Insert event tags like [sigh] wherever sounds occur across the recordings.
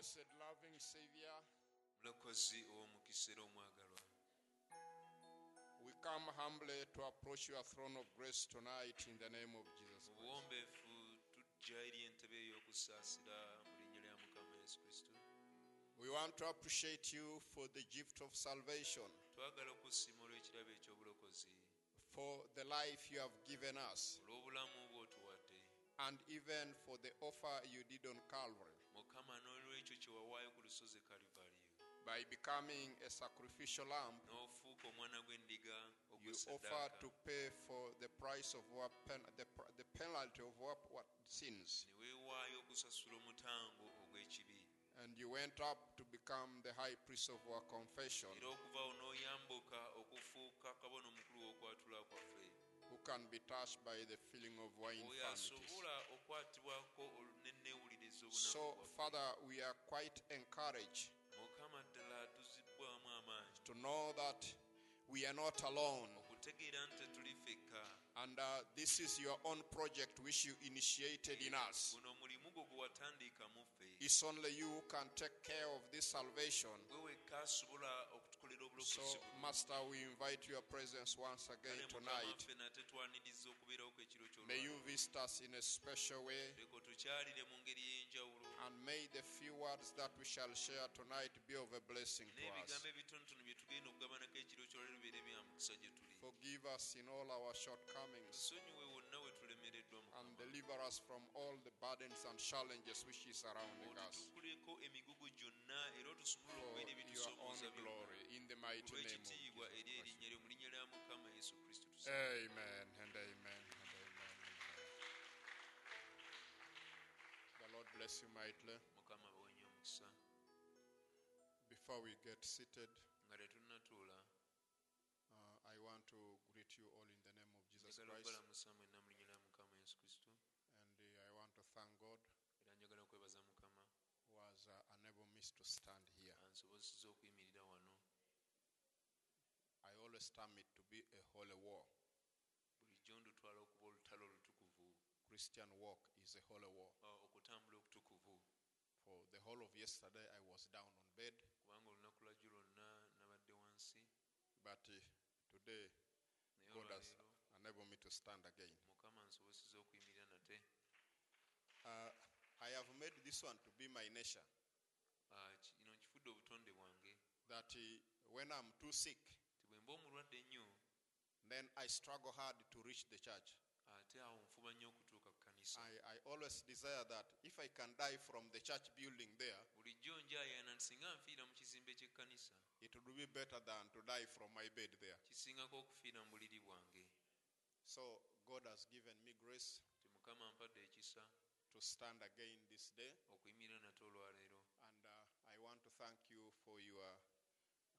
blessed, loving Savior, mulokozi ow'omukisa era omwagalwa. We come humbly to approach your throne of grace tonight in the name of Jesus Christ. buwombeefu tujja eri entebe ey'okusaasira mu linnya lya mukama yesu kristo. We want to appreciate you for the gift of salvation, twagala okusiima olw'ekirabo eky'obulokozi. for the life you have given us, olw'obulamu bw'otuwadde. and even for the offer you did on Calvary n'olw'ekyo ku lusozi kalivaliyo by becoming a sacrificial lamb. You offer to pay for the price of our pen, the, the penalty of our what, sins. ne weewaayo okusasula omutango ogw'ekibi And you went up to become the high priest of our confession, era okuvaawo n'oyambuka okufuuka kabona omukulu w'okwatula kwaffe who can be touched by the feeling of our infirmities. asobola okwatibwako olu- n'enneewuliriza So, Father, we are quite encouraged mukama ddala tuzibbwamu amaanyi to know that we are not alone. okutegeera nti tetuli ffekka And uh, this is your own project which you initiated in us. guno omulimu gwo gwe watandika mu ffe It's only you who can take care of this salvation. So, Master, we invite your presence once again tonight. ffe nate twaniriza okubeerawo ekiro May you visit us in a special way. Leka otukyalire mu ngeri y'enjawulo And may the few words that we shall share tonight be of a blessing to us. n'ebigambo ebitonotono bye tugenda okugabanako ekiro kyolwa bibeere bya mukisa gye tuli Forgive us in all our shortcomings tusonyiwe wonna we tulemereddwa and deliver us from all the burdens and challenges which is surrounding us. otutukuleko emigugu gyonna era For your own glory, in the mighty name of Jesus Christ. erinnya lyo mu linnya lya mukama yesu kristo tusaba Amen and amen and amen. Bless you mightily. mukama bawenye omukisa Before we get seated, uh, I want to greet you all in the name of Jesus Christ. okubalamusa mwenna mu linnya lya mukama yesu kristo And uh, I want to thank God era njagala okwebaza mukama who has uh, enabled me to stand here. wano I always term it to be a holy war. bulijjo ndutwala okuba olutalo olutukuvu Christian walk is a holy war. Okutukuvu For the whole of yesterday, I was down on bed, kubanga olunaku lwajjo lwonna nabadde wansi but uh, today, naye God has olwaleero enabled me to stand again. mukama okuyimirira nate Uh, I have made this one to be my nature. Ah, kino nkifudde obutonde bwange That uh, when I'm too sick, ti bwe mba omulwadde ennyo then I struggle hard to reach the church. ate awo nfuba nnyo okutuuka kanisa I, I always desire that if I can die from the church building there, bulijjo njayaana nti singa nfiira mu kizimbe ky'ekkanisa it would be better than to die from my bed there. kisingako okufiira mu buliri bwange So God has given me grace ti mukama ampadde ekisa to stand again this day. okuyimirira nate olwaleero And uh, I want to thank you for your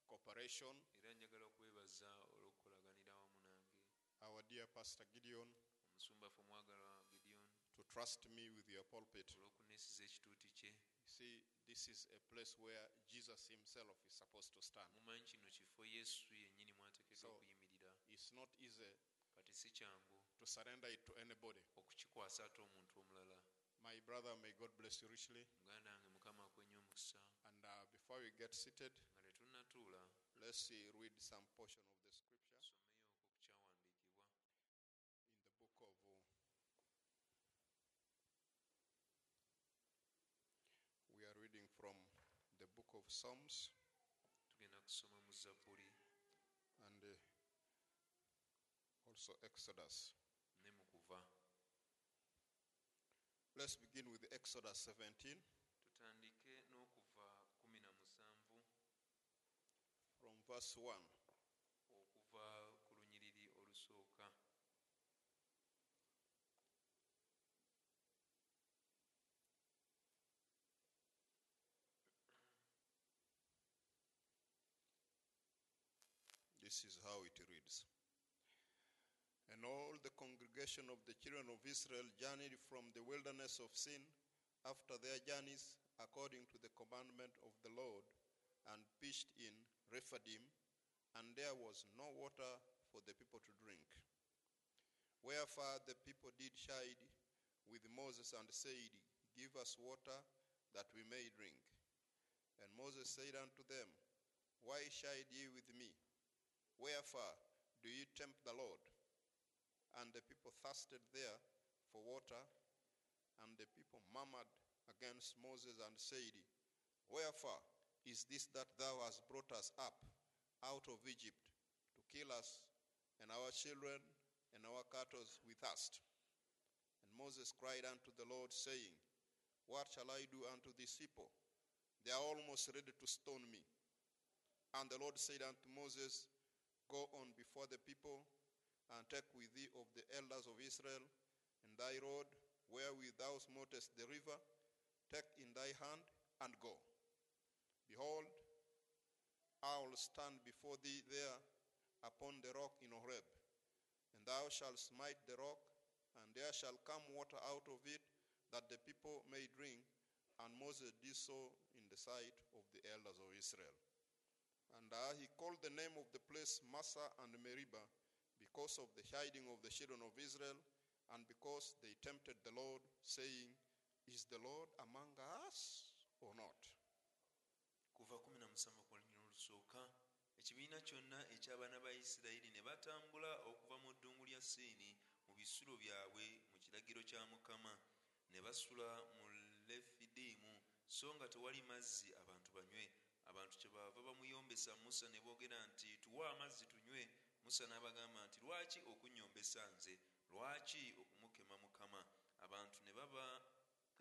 cooperation. era njagala okwebaza olw'okukolaganira awamu nange Our dear Pastor Gideon, omusumbafu omwagalwa gideon to trust me with your pulpit. olw'okuneesiza ekituuti kye You see, this is a place where Jesus himself is supposed to stand. mumanyi kino kifo yesu yennyini mwateekeddwa So- okuyimirira It's not easy kati si kyangu to surrender it to anybody. okukikwasa ate omuntu omulala My brother, may God bless you richly. muganda wange mukama akwenya omukisa And uh, before we get seated, nga tetunnatuula let's see, read some portion of the scripture tusomeyo okwo ku kyawandiikibwa in the book of. uh, we are reading from the book of Psalms. Tugenda kusoma mu zabbuli and uh, also Exodus. ne mu kuva. Let's begin with Exodus 17 tutandike n'okuva 17 from verse 1. okuva ku lunyiriri olusooka This is how it reads. And all the congregation of the children of Israel journeyed from the wilderness of Sin after their journeys according to the commandment of the Lord and pitched in Rephidim, and there was no water for the people to drink. Wherefore the people did chide with Moses and said, Give us water that we may drink. And Moses said unto them, Why chide ye with me? Wherefore do ye tempt the Lord? And the people thirsted there for water, and the people murmured against Moses and said, Wherefore is this that thou hast brought us up out of Egypt to kill us and our children and our cattle with thirst? And Moses cried unto the Lord, saying, What shall I do unto this people? They are almost ready to stone me. And the Lord said unto Moses, Go on before the people, and take with thee of the elders of Israel, and thy rod wherewith thou smotest the river, take in thy hand, and go. Behold, I will stand before thee there upon the rock in Horeb, and thou shalt smite the rock, and there shall come water out of it, that the people may drink. And Moses did so in the sight of the elders of Israel. And uh, he called the name of the place Massah and Meribah because of the hiding of the children of Israel and because they tempted the Lord, saying, Is the Lord among us or not? kuva 17 kwa lunyiro olusooka ekibiina kyonna eky'abaana ba isirayiri ne batambula okuva mu ddungu lya siini mu bisulo byabwe mu kiragiro kya mukama ne basula mu so nga tewali mazzi abantu banywe abantu kyebaava bamuyombesa musa ne boogera nti tuwa amazzi tunywe. Musa n'abagamba nti lwaki okunnyombesa nze? Lwaki okumukema mukama? Abantu ne baba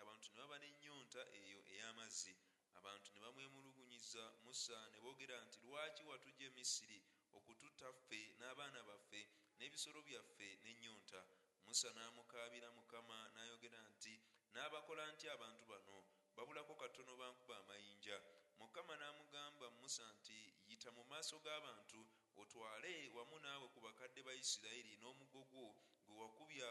abantu ne baba n'ennyonta eyo ey'amazzi. Abantu ne bamwemulugunyiza. Musa ne boogera nti lwaki watujja e misiri okututta ffe n'abaana baffe n'ebisolo byaffe n'ennyonta? Musa n'amukaabira mukama n'ayogera nti n'abakola nti abantu bano? Babulako katono bankuba amayinja mukama n'amugamba musa nti yita mu maaso g'abantu otwale wamu naawe ku bakadde ba isirayiri n'omuggo gwo gwe wakubya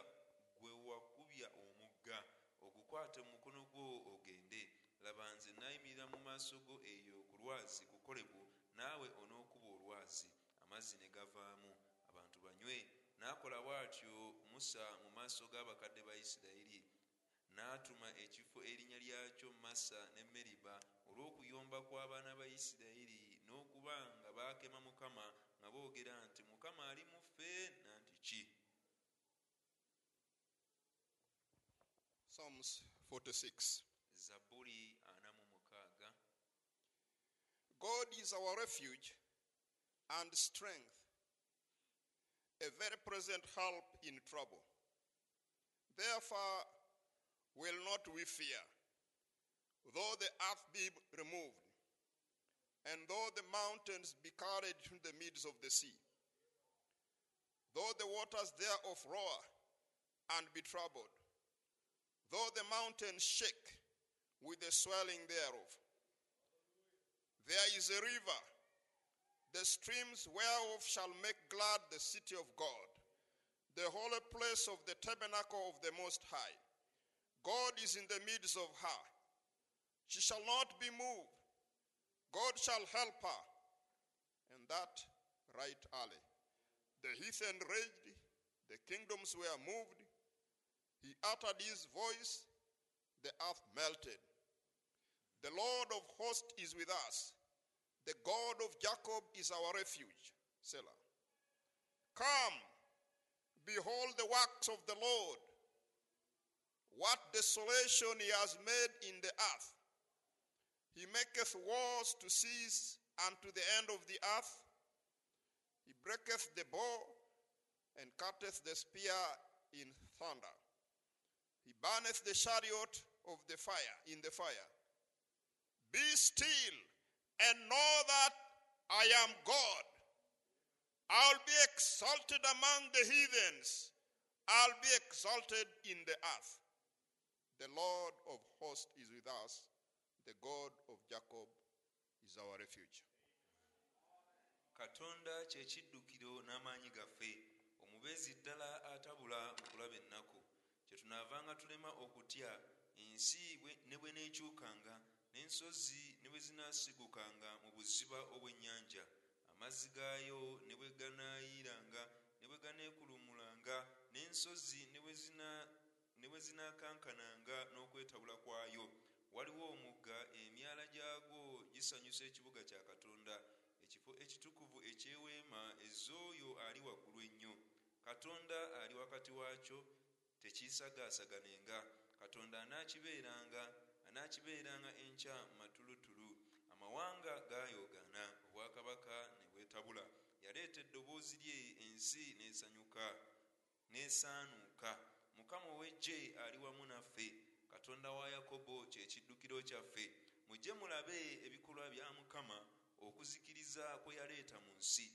gwe wakubya omugga ogukwate mu mukono gwo ogende. Laba nze nayimirira mu maaso go eyo ku lwazi ku kolebu naawe onookuba olwazi. Amazzi ne gavaamu. Abantu banywe. N'akola bw'atyo musa mu maaso g'abakadde ba isirayiri. N'atuma ekifo erinnya lyakyo masa ne meriba olw'okuyomba kw'abaana ba isirayiri n'okuba nga baakema mukama nga boogera nti mukama ali mu ffe nanti ki Psalms 46. zabbuli ana mu mukaaga God is our refuge and strength, a very present help in trouble. Therefore, will not we fear, though the earth be removed, and though the mountains be carried to the midst of the sea, though the waters thereof roar and be troubled, though the mountains shake with the swelling thereof. There is a river, the streams whereof shall make glad the city of God, the holy place of the tabernacle of the Most High. God is in the midst of her. She shall not be moved. God shall help her. And that right early. The heathen raged, the kingdoms were moved. He uttered his voice, the earth melted. The Lord of hosts is with us. The God of Jacob is our refuge. Selah. Come, behold the works of the Lord. What desolation he has made in the earth. He maketh wars to cease unto the end of the earth. He breaketh the bow and cutteth the spear in thunder. He burneth the chariot of the fire in the fire. Be still and know that I am God. I'll be exalted among the heathens. I'll be exalted in the earth. The Lord of hosts is with us. The God of Jacob is our refuge. katonda kyekiddukiro n'amaanyi gaffe omubeezi ddala atabula mu kulaba ennaku kyetunaavanga tulema okutya ensi ne bwe neekyukanga n'ensozi ne bwe zinaasigukanga mu buziba obw'ennyanja. Amazzi gaayo ne bwe ganaayiranga ne bwe ganeekulumulanga n'ensozi ne bwe zinaakankananga n'okwetabula kwayo waliwo omugga emyala gyagwo gisanyusa ekibuga kya katonda ekifo ekitukuvu ekyeweema ez'oyo ali waggulu ennyo. Katonda ali wakati waakyo tekiisagaasaganenga. Katonda anaakibeeranga anaakibeeranga enkya matulutulu. Amawanga gaayogaana obwakabaka ne bwetabula. Yaleeta eddoboozi lye ensi n'esanyuka n'esaanuuka mukama ow'eggye ali wamu naffe katonda wa yakobo kye kiddukiro kyaffe mujje mulabe ebikolwa bya mukama okuzikiriza kwe yaleeta mu nsi.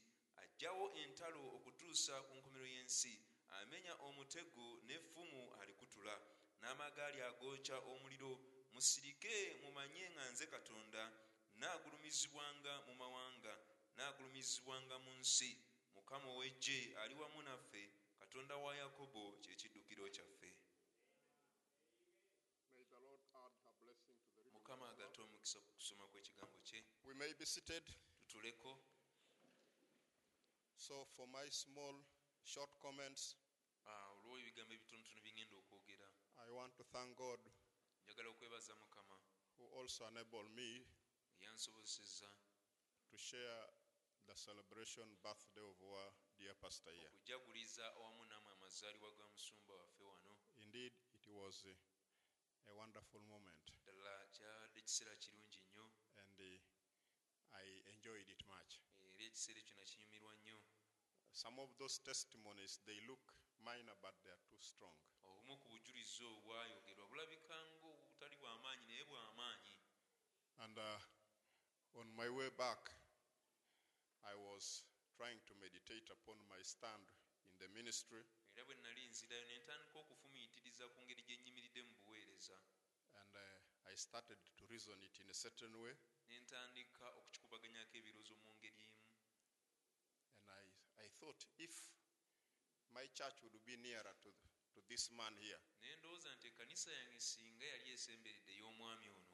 Aggyawo entalo okutuusa ku nkomero y'ensi amenya omutego n'effumu alikutula n'amagaali agookya omuliro musirike mumanye nga nze katonda naagulumizibwanga mu mawanga naagulumizibwanga mu nsi. Mukama ow'eggye ali wamu naffe katonda wa yakobo kye kiddukiro kyaffe We may be seated. tutuleko So, for my small, short comments, ah, olw'ebigambo ebitonotono byengenda okwogera. I want to thank God njagala okwebaza mukama. who also enabled me to share the celebration birthday of our dear pastor here. okujaguliza awamu nammwe amazaalibwa ga musumba waffe wano. Indeed, it was a, a wonderful moment, ddala kyabadde ekiseera kirungi nnyo. And I enjoyed it much. era ekiseera ekyo nakinyumirwa nnyo Some of those testimonies they look minor, but they are too strong. obumu ku bujulizi obwo bulabika ngaobutali bw'amaanyi naye bw'amaanyi And uh, on my way back, I was trying to meditate upon my stand in the ministry, era bwe nali nzirayo ne ntandika okufumiitiriza ku ngeri gye nnyimiridde mu buweereza and uh, I started to reason it in a certain way. Ne ntandika okukikubaganyako mu ngeri emu And I, I thought if my church would be nearer to, to this man here, naye ndowooza nti ekkanisa yange singa yali esemberedde ey'omwami ono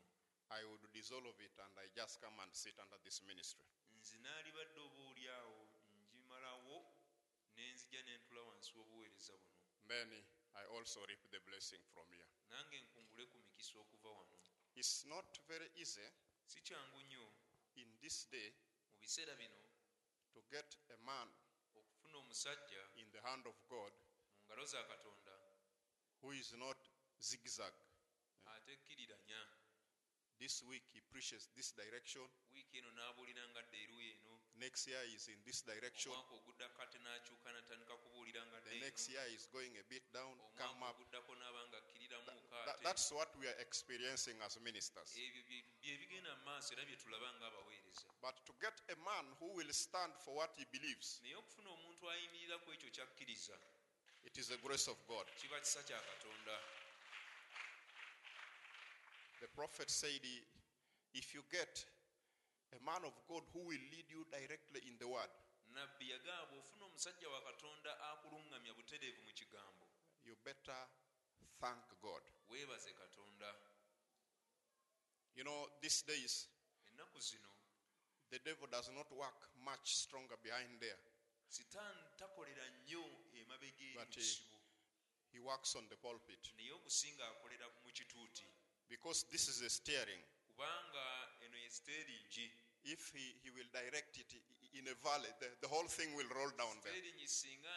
I would dissolve it and I just come and sit under this ministry. nze naalibadde oba oli awo ngimalawo ne nzija wansi w'obuweereza buno Then I also reap the blessing from here. nange nkungule ku mikisa okuva wano It's not very easy si kyangu nnyo in this day mu biseera bino to get a man okufuna omusajja in the hand of God mu ngalo za katonda who is not zigzag. atekkiriranya This week he preaches this direction, wiiki eno n'abuulira ngadde eruuyi eno. Next year is in this direction, omwaka oguddako ate n'akyuka natandika kubuulira ngadde the next year is going a bit down, come up. oguddako n'aba nga akkiriramuuka That- that's what we are experiencing as ministers. ebyo bye- bye bigenda mu maaso era bye tulaba ng'abaweereza But to get a man who will stand for what he believes, naye okufuna omuntu ayimirira ku ekyo kyakkiriza it is the grace of God. kiba kisa kya katonda The prophet said, if you get a man of God who will lead you directly in the word, nabbi yagamba ofuna omusajja wa katonda akuluŋŋamya butereevu mu kigambo you better thank God. weebaze katonda You know, these days, ennaku zino the devil does not work much stronger behind there. sitaani takolera nnyo emabega eri But, eh, He works on the pulpit naye okusinga akolera mu kituuti because this is a steering. kubanga eno ye siteeringi If he, he will direct it i- in a valley, the, the whole thing will roll down there. singa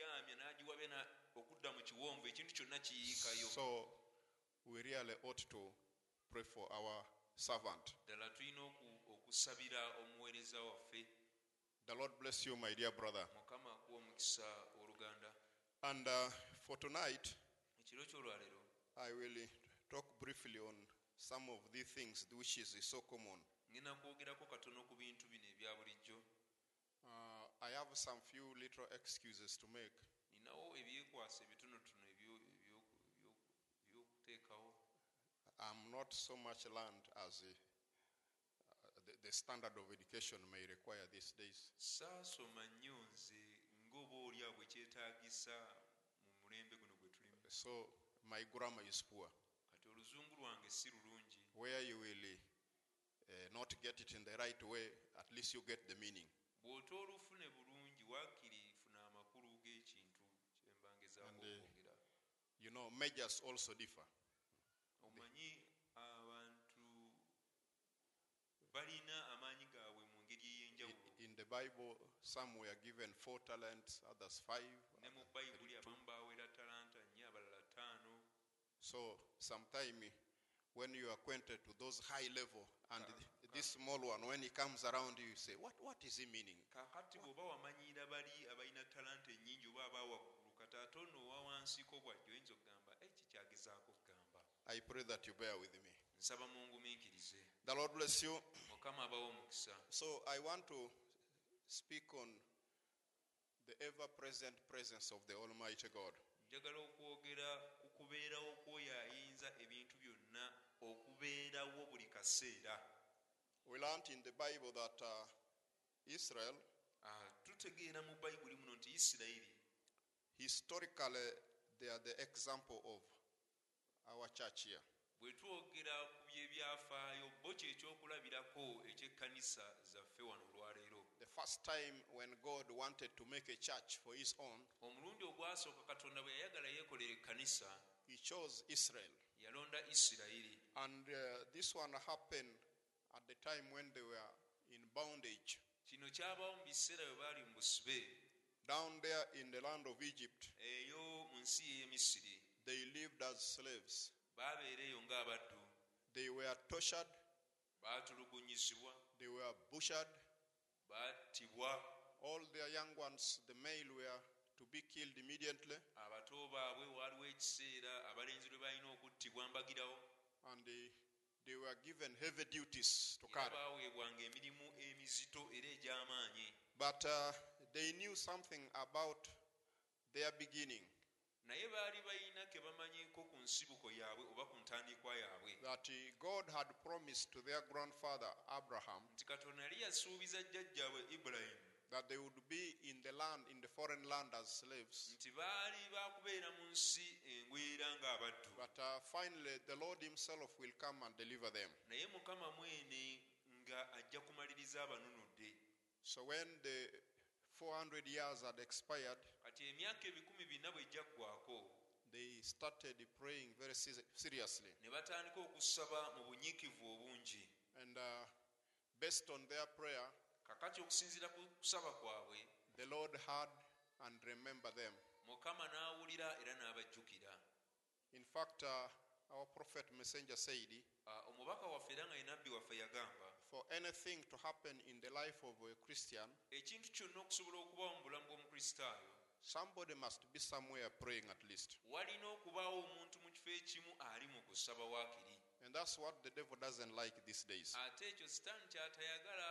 n'agiwabya okudda mu kiwonvu ekintu kyonna kiyiikayo So we really ought to pray for our servant. ddala tulina oku- okusabira omuweereza waffe The Lord bless you, my dear brother. mukama akuwa omukisa oluganda And uh, for tonight, ekiro kyolwaleero I will talk briefly on some of these things which is so common. ngenda kwogerako katono ku bintu bino ebya bulijjo I have some few little excuses to make. ninawo ebyekwasa ebitonotono ebyo- ebyo- ebyo- ebyokuteekawo I'm not so much learned as uh, the, the standard of education may require these days. saasoma nnyo nze ng'oba oli awo ekyetaagisa mu mulembe guno gwe tulimu So my grammar is poor. kati oluzungu lwange si lulungi Where you will uh, not get it in the right way, at least you get the meaning. Bw'ota olufune bulungi waakiri funa amakulu g'ekintu kyembangezaako uh, okwogera You know, majors also differ. omanyi abantu balina amaanyi gaabwe mu ngeri ey'enjawulo In the Bible, some were given four talents, others five. ne mu bayibuli abamu baawera talanta nnya abalala ttaano So, sometime when you are acquainted to those high level and this small one, when he comes around you, you say, what, what is he meaning? kaakati bw'oba wamanyira bali abalina talanta ennyingi oba abawaggulu ate ono owa wansiko oyinza okugamba eh, eki kyagezaako okugamba I pray that you bear with me. nsaba mungumiikirize The Lord bless you. mukama abawo omukisa So, I want to speak on the ever present presence of the Almighty God. njagala okwogera ku kubeerawo kw'oyo ayinza ebintu byonna okubeerawo buli kaseera We learned in the Bible that uh, Israel, Ah, tutegeera mu bayibuli muno nti isirayiri historically, they are the example of our church here. bwe twogera ku byebyafaayo bo kyekyokulabirako ekyekkanisa zaffe wano olwaleero The first time when God wanted to make a church for his own, omulundi ogwasooka katonda bwe yayagala yeekolera ekkanisa he chose Israel. yalonda isirayiri And uh, this one happened at the time when they were in bondage kino kyabaawo mu biseera bwe baali mu busibe down there in the land of Egypt. eyo mu nsi y'emisiri They lived as slaves. baabeera eyo ng'abaddu They were tortured, baatulugunyizibwa they were butchered. battibwa All their young ones, the male, were to be killed immediately. abato baabwe ekiseera abalenzi lwe balina okuttibwa mbagirawo And they, they were given heavy duties to carry. baaweebwanga emirimu emizito era egy'amaanyi. But uh, they knew something about their beginning. Naye baali balina ke bamanyiko ku nsibuko yaabwe oba ku ntandikwa yaabwe. That uh, God had promised to their grandfather Abraham nti katonda yali yasuubiza jjajjaabwe ibulayimu that they would be in the land, in the foreign land as slaves. nti baali baakubeera mu nsi engwera ng'abaddu But uh, finally, the Lord Himself will come and deliver them. naye mukama mwene nga ajja kumaliriza abanunudde So when the 400 years had expired, kati emyaka ebikumi bina bw'ejja they started praying very seriously. ne batandika okusaba mu bunyiikivu obungi And uh, based on their prayer, kakati okusinziira ku kusaba kwabwe the Lord heard and remembered them. mukama n'awulira era n'abajjukira In fact, uh, our prophet messenger said, Ah, omubaka waffe era nga ye nabbi waffe yagamba For anything to happen in the life of a Christian, ekintu kyonna okusobola okubawo mu bulamu bw'omukristaayo somebody must be somewhere praying at least. walina okubaawo omuntu mu kifo ekimu ali mu kusaba waakiri And that's what the devil doesn't like these days. ate ekyo sitaani kyatayagala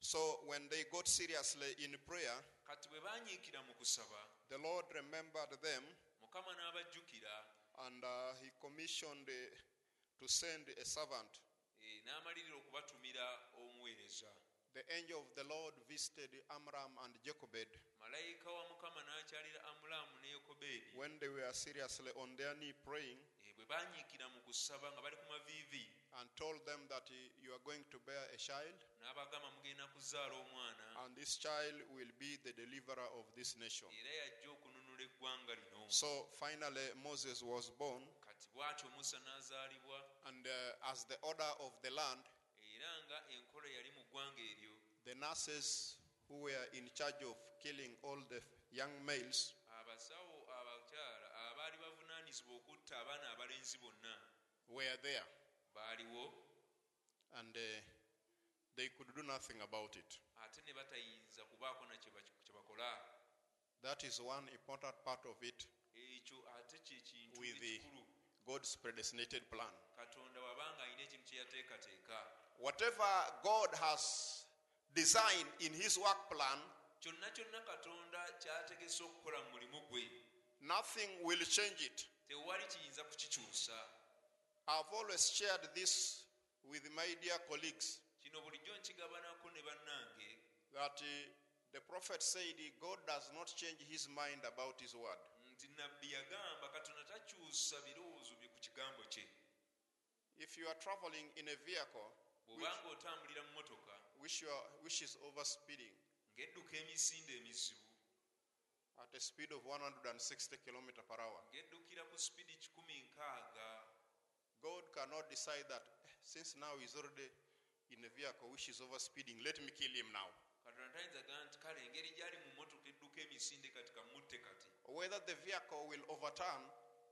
So when they got seriously in prayer, kati bwe banyiikira mu kusaba the Lord remembered them and uh, he commissioned uh, to send a servant. n'amalirira okubatumira omuweereza. The angel of the Lord visited Amram and Jochebed malayika wa mukama n'akyalira amulaamu ne yokobeedi when they were seriously on their knee praying Bwe banyiikira mu kusaba nga bali ku maviivi and told them that you are going to bear a child. N'abagamba mugenda kuzaala omwana. And this child will be the deliverer of this nation. era yajja okununula eggwanga lino. So finally Moses was born. Kati bw'atyo musa n'azaalibwa. And uh, as the order of the land, era nga enkola yali mu ggwanga eryo. the nurses who were in charge of killing all the young males abasawo abakyala abaali bavunaanyizibwa okutta abaana abalenzi bonna. were there baaliwo and uh, they could do nothing about it. ate ne batayinza kubaako na kye bakola That is one important part of it ekyo ate kye kintu with the ekikulu God's predestinated plan. katonda wabanga alina ekintu kye yateekateeka Whatever God has designed in his work plan, kyonna kyonna katonda kyategese okukola mu mulimu gwe nothing will change it. Tewali kiyinza kukikyusa I've always shared this with my dear colleagues kino bulijjo nkigabanako ne bannange that uh, the prophet said God does not change his mind about his word. nti nabbi yagamba katonda takyusa birowoozo bye ku kigambo kye If you are traveling in a vehicle which, bw'obanga otambulira mu motoka which, you are, which is overspeeding ng'edduka emisinde emizibu at a speed of 160 km per hour, ng'eddukira ku sipidi kikumi nkaaga God cannot decide that "Eh, since now he's already in a vehicle which is over speeding, let me kill him now. katonda tayinza gaa nti kale engeri gyali mu motoka edduka emisinde kati kamutte kati Whether the vehicle will overturn,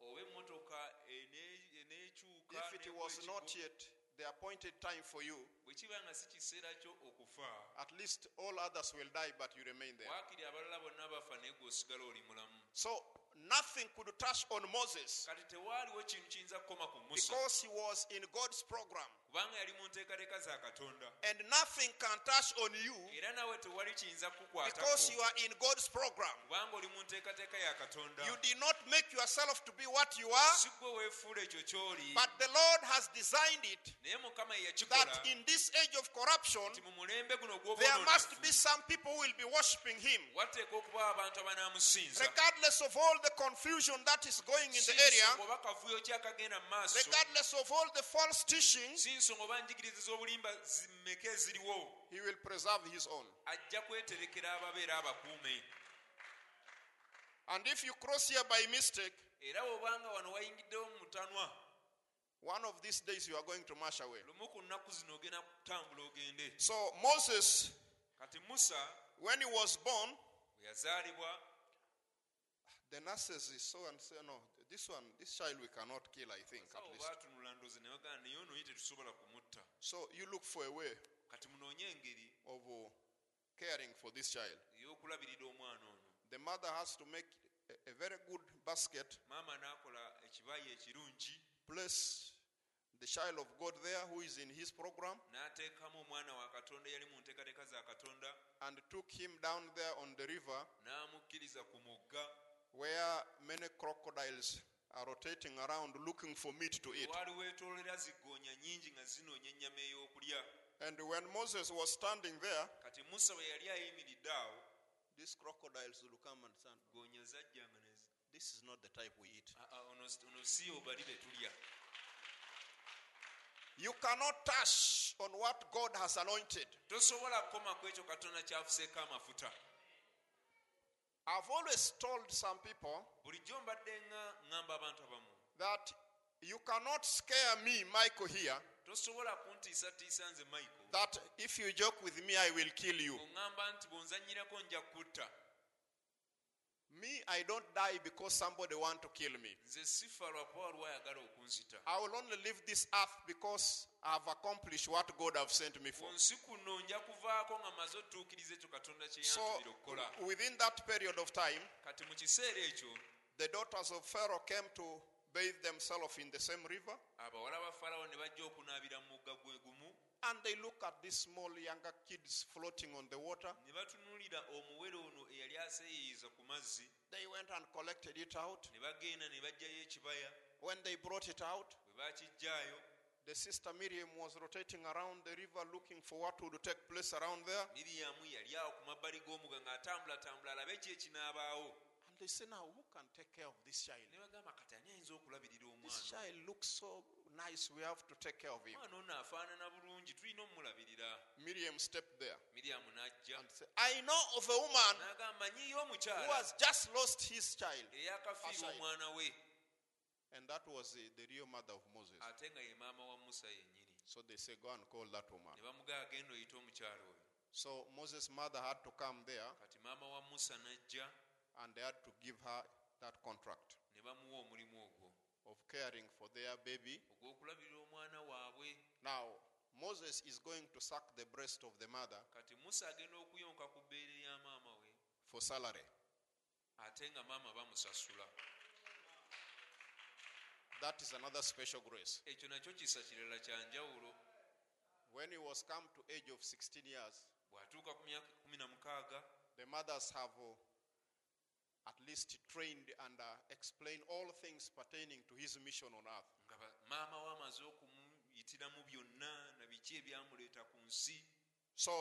oba emmotoka ene- eneekyuka if it was not yet the appointed time for you, bwe kiba nga si kiseera kyo okufa at least all others will die, but you remain there. waakiri abalala bonna bafa naye gwe osigala oli mulamu So nothing could touch on Moses kati tewaaliwo kintu kiyinza kukoma ku musa because he was in God's program. Kubanga yali mu nteekateeka za katonda. And nothing can touch on you era nawe tewali kiyinza because you are in God's program. kubanga oli mu nteekateeka ya katonda. You did not make yourself to be what you are, si gwe weefuula ekyo ky'oli. but the Lord has designed it naye mukama yakikola that in this age of corruption, nti mu mulembe guno there must be some people who will be worshiping him. wateeka okuba abantu abanaamusinza. Regardless of all the confusion that is going in the area, nsonga ki akagenda mu maaso regardless of all the false teachings, si nsonga oba njigiriza z'obulimba zimmeka eziriwo he will preserve his own. ajja kweterekera ababeera abakuume And if you cross here by mistake, era bw'obanga wano wayingiddewo mu mutanwa one of these days you are going to march away. lumu ku nnaku zino ogenda kutambula ogende So Moses, kati musa when he was born, bwe yazaalibwa the nurses so and say, no, this one, this child we cannot kill, I think, at least. baatunula ne bagamba naye ono ye tetusobola kumutta So you look for a way kati munoonye engeri of uh, caring for this child. ey'okulabirira omwana ono The mother has to make a, a very good basket, maama n'akola ekibaya ekirungi place the child of God there who is in his program, n'ateekamu omwana wa katonda yali mu nteekateeka za katonda and took him down there on the river n'amukkiriza ku mugga where many crocodiles are rotating around looking for meat to eat. weetoolera zigoonya nnyingi nga zinoonya ennyama ey'okulya And when Moses was standing there, kati musa bwe yali ayimiridde awo these crocodiles will come and say, goonya zajjanga nezi This is not the type we eat. "Ah, ah, ono ono si obali be tulya You cannot touch on what God has anointed. tosobola kukoma ekyo katonda kyafuseeko amafuta I've always told some people bulijjo mbadde ŋŋamba abantu abamu. that you cannot scare me, Michael, here, tosobola kuntiisatiisa nze michael. that if you joke with me, I will kill you. oŋŋamba nti bw'onzannyirako nja kutta Me, I don't die because somebody want to kill me. nze sifa lwakuba waliwo ayagala okunzita I will only leave this earth because I have accomplished what God have sent me for. nsi kuno nja kuvaako nga maze otuukiriza ekyo katonda kye So, within that period of time, kati mu kiseera ekyo the daughters of Pharaoh came to bathe themselves in the same river, abawala ba falawo ne bajja okunaabira mu mugga gwe gumu and they look at these small younger kids floating on the water. ne batunuulira omuwere ono eyali aseeyeeyeza ku mazzi They went and collected it out. ne bagenda ne bajjayo ekibaya When they brought it out, the sister Miriam was rotating around the river looking for what would take place around there. miriyamu yali awo ku mabbali g'omugga ng'atambulatambula alabe ki ekinaabaawo And they say, Now, who can take care of this child? ne bagamba kati ani ayinza okulabirira This child looks so nice, we have to take care of him. omwana ono afaanana bulungi tulina omulabirira Miriam stepped there and said, I know of a woman who has just lost his child. eyakafiirwa Aside. omwana we And that was the, the real mother of Moses. ate nga ye maama wa musa yennyini So they say, Go and call that woman. ne bamugaa agenda oyita omukyala oyo So Moses' mother had to come there kati maama wa musa and they had to give her that contract ne bamuwa omulimu ogwo of caring for their baby. ogw'okulabirira omwana waabwe Now, Moses is going to suck the breast of the mother kati musa agenda okuyonka ku bbeere ya maama we for salary. ate nga maama bamusasula That is another special grace. ekyo nakyo kisa kirala kya njawulo When he was come to age of 16 years, bw'atuuka ku myaka kumi na mukaaga the mothers have uh, at least trained and uh, explained all things pertaining to his mission on earth. nga maama we amaze okumuyitiramu byonna na biki ebyamuleeta ku nsi So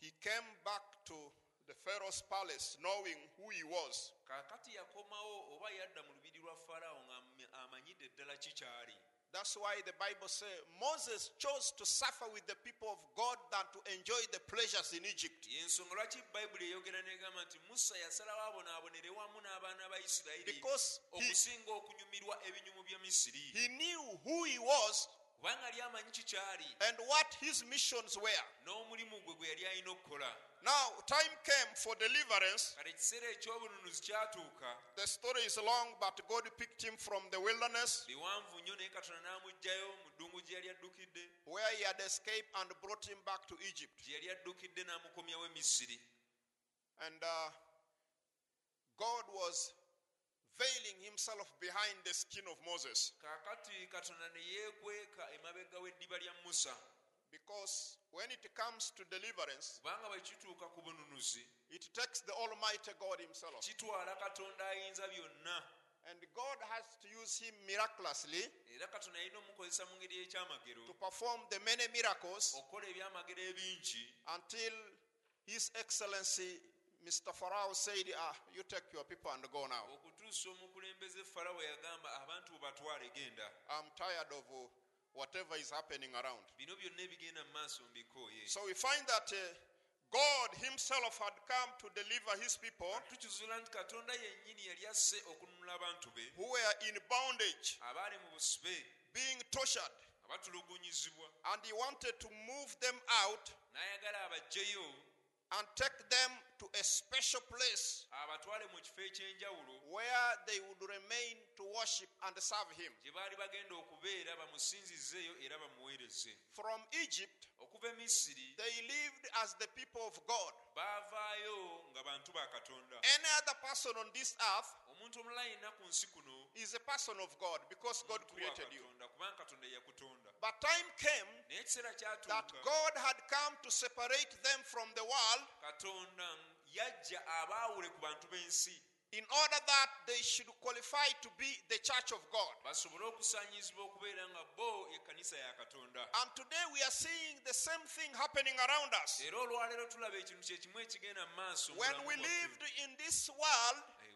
he came back to the Pharaoh's palace knowing who he was. kaakati yakomawo oba yadda mu lubiri lwa falaawo ng'amanyidde ddala kikyali That's why the Bible says Moses chose to suffer with the people of God than to enjoy the pleasures in Egypt. yensonga lwaki bayibuli eyogera negamba nti musa yasalawo abonaabonere wamu n'abaana ba isirayiri Because he, okusinga okunyumirwa ebinyumu bya misiri he knew who he was kubanga yali amanyi kikyali and what his missions were. N'omulimu gwe gwe yali alina okukola Now, time came for deliverance. kale ekiseera ekyobununuzi kyatuuka The story is long, but God picked him from the wilderness biwanvu nnyo naye katonda n'amuggyayo mu ddungu gye yali addukidde where he had escaped and brought him back to Egypt. gye yali addukidde n'amukomyawo misiri And uh, God was veiling himself behind the skin of Moses kaakati katonda ne yeekweka emabega w'eddiba lya musa because when it comes to deliverance, kubanga bwe kituuka ku bununuzi it takes the Almighty God Himself. kitwala katonda ayinza byonna And God has to use Him miraculously era katonda yalina omukozesa mu ngeri ekyamagero to perform the many miracles okukola ebyamagero ebingi until His Excellency Mr. Pharaoh said, ah, You take your people and go now. okutuusa omukulembeze falawo yagamba abantu batwale genda I'm tired of whatever is happening around. bino byonna ebigenda mu maaso mbikooye So we find that uh, God Himself had come to deliver His people tukizuula nti katonda yennyini yali asse okununula abantu who were in bondage, abaali mu busibe being tortured, and He wanted to move them out and take them to a special place abatwale mu kifo ekyenjawulo where they would remain to worship and serve Him. gye baali bagenda okubeera bamusinzizeeyo era bamuweereze From Egypt, okuva e misiri they lived as the people of God. baavaayo nga bantu ba katonda Any other person on this earth omuntu omulala yenna ku nsi kuno is a person of God because God created you. kubanga katonda yakutonda But time came that God had come to separate them from the world katonda yajja abaawule ku bantu b'ensi in order that they should qualify to be the church of God. basobole okusaanyizibwa okubeera nga bo ekkanisa ya katonda And today we are seeing the same thing happening around us. era olwaleero tulaba ekintu kye kimu ekigenda mu maaso mu When we lived in this world, eh,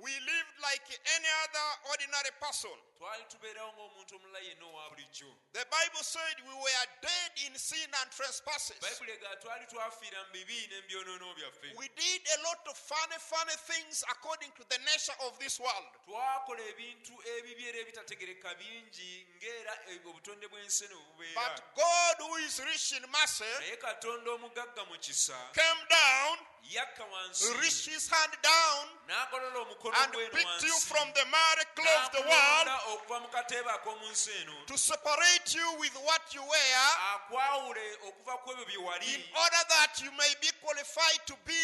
Bwe twabeera mu nsi eno we lived like any other ordinary person. twali tubeerawo ng'omuntu omulala yenna owa bulijjo The Bible said we were dead in sin and trespasses. bayibuli ega twali twafiira mu bibi n'ebyonoono byaffe We did a lot of funny, funny things according to the nature of this world. twakola ebintu ebibi era ebitategereka bingi ng'era obutonde bw'ensi eno bwe bubeera But God, who is rich in mercy, naye katonda omugagga mu kisa came down, reached his hand down, and picked you from the clay of the world n'akulonda okuva mu kateebe ak'omu nsi eno to separate you with what you were akwawule okuva ku ebyo bye wali. in order that you may be qualified to be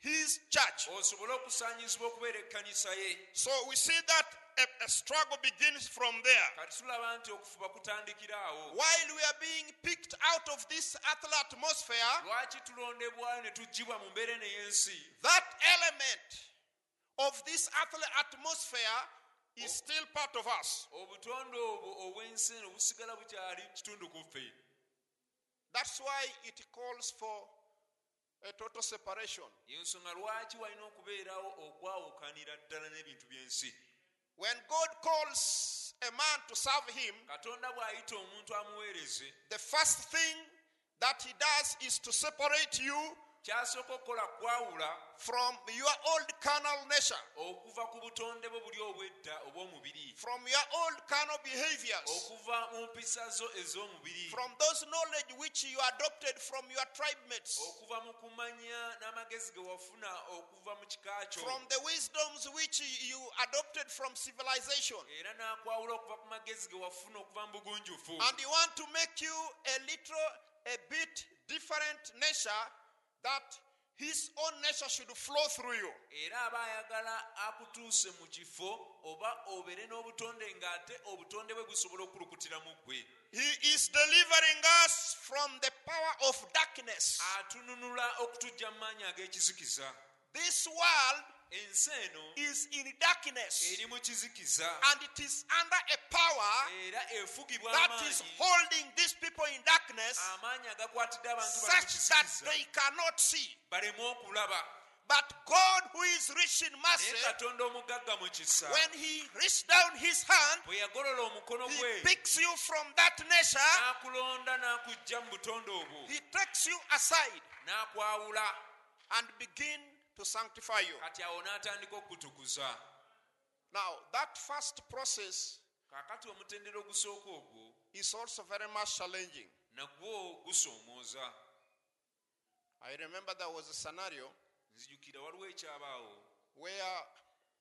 his church. osobole okusaanyizibwa okubeera ekkanisa ye. So we see that a, a struggle begins from there. kati tulaba nti okufuba kutandikira awo While we are being picked out of this earthly atmosphere, lwaki tulondebwayo ne tugibwa mu mbeera eno ey'ensi that element of this earthly atmosphere is still part of us. obutonde obwo obw'ensi eno busigala bukyali kitundu ku ffe That's why it calls for a total separation. When God calls a man to serve him, katonda bw'ayita omuntu amuweereze the first thing that he does is to separate you kyasooka okukola kwawula from your old carnal nature, okuva ku butonde bwo buli obwedda obw'omubiri from your old carnal behaviors, okuva mu mpisa zo ez'omubiri from those knowledge which you adopted from your tribe mates, okuva mu kumanya n'amagezi ge wafuna okuva mu kika kyo from the wisdoms which you adopted from civilization. era n'akwawula okuva ku magezi ge wafuna okuva mu bugunjufu And he want to make you a little, a bit different nature that his own nature should flow through you. era aba ayagala akutuuse mu kifo oba obeere n'obutonde ng'ate obutonde bwe busobola okulukutira mu ggwe He is delivering us from the power of darkness. atununula okutujja mu maanyi ag'ekizikiza This world ensi eno is in darkness. eri mu kizikiza. And it is under a power era efugibwa that is holding these people in darkness amaanyi agakwatidde abantu bali such that they cannot see. baleme okulaba. But God, who is rich in mercy, when He reached down His hand, bwe yagolola omukono He picks you from that nature, n'akulonda n'akujja mu butonde obwo. He takes you aside and begin to sanctify you. kati awo n'atandika okukutukuza Now, that first process kaakati omutendera ogusooka ogwo is also very much challenging. nagwo gusoomooza I remember there was a scenario nzijukira waliwo ekyabaawo where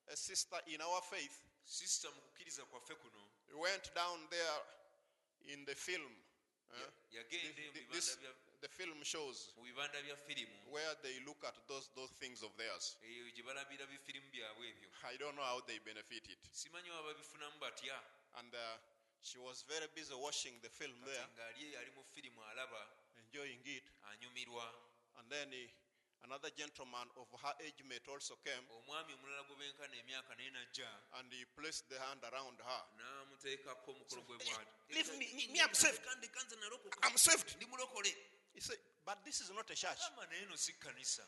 a sister in our faith sisita mu kukkiriza kwaffe kuno went down there in the film. Eh? yagenda mu this- the film shows mu bibanda bya firimu where they look at those, those things of theirs. eyo gye balabira bifirimu byabwe ebyo I don't know how they benefit it. simanyi baba bifunamu batya And uh, she was very busy watching the film there, ng'ali ali mu firimu alaba enjoying it. anyumirwa And then he, another gentleman of her age mate also came omwami omulala gwe benkana emyaka naye najja and he placed the hand around her. n'amuteekako omukolo gwe bw'ati Leave me, me, me, I'm saved. Kandeka nze nalokoka I'm saved. ndi mulokole He said, but this is not a church. ama naye no si kkanisa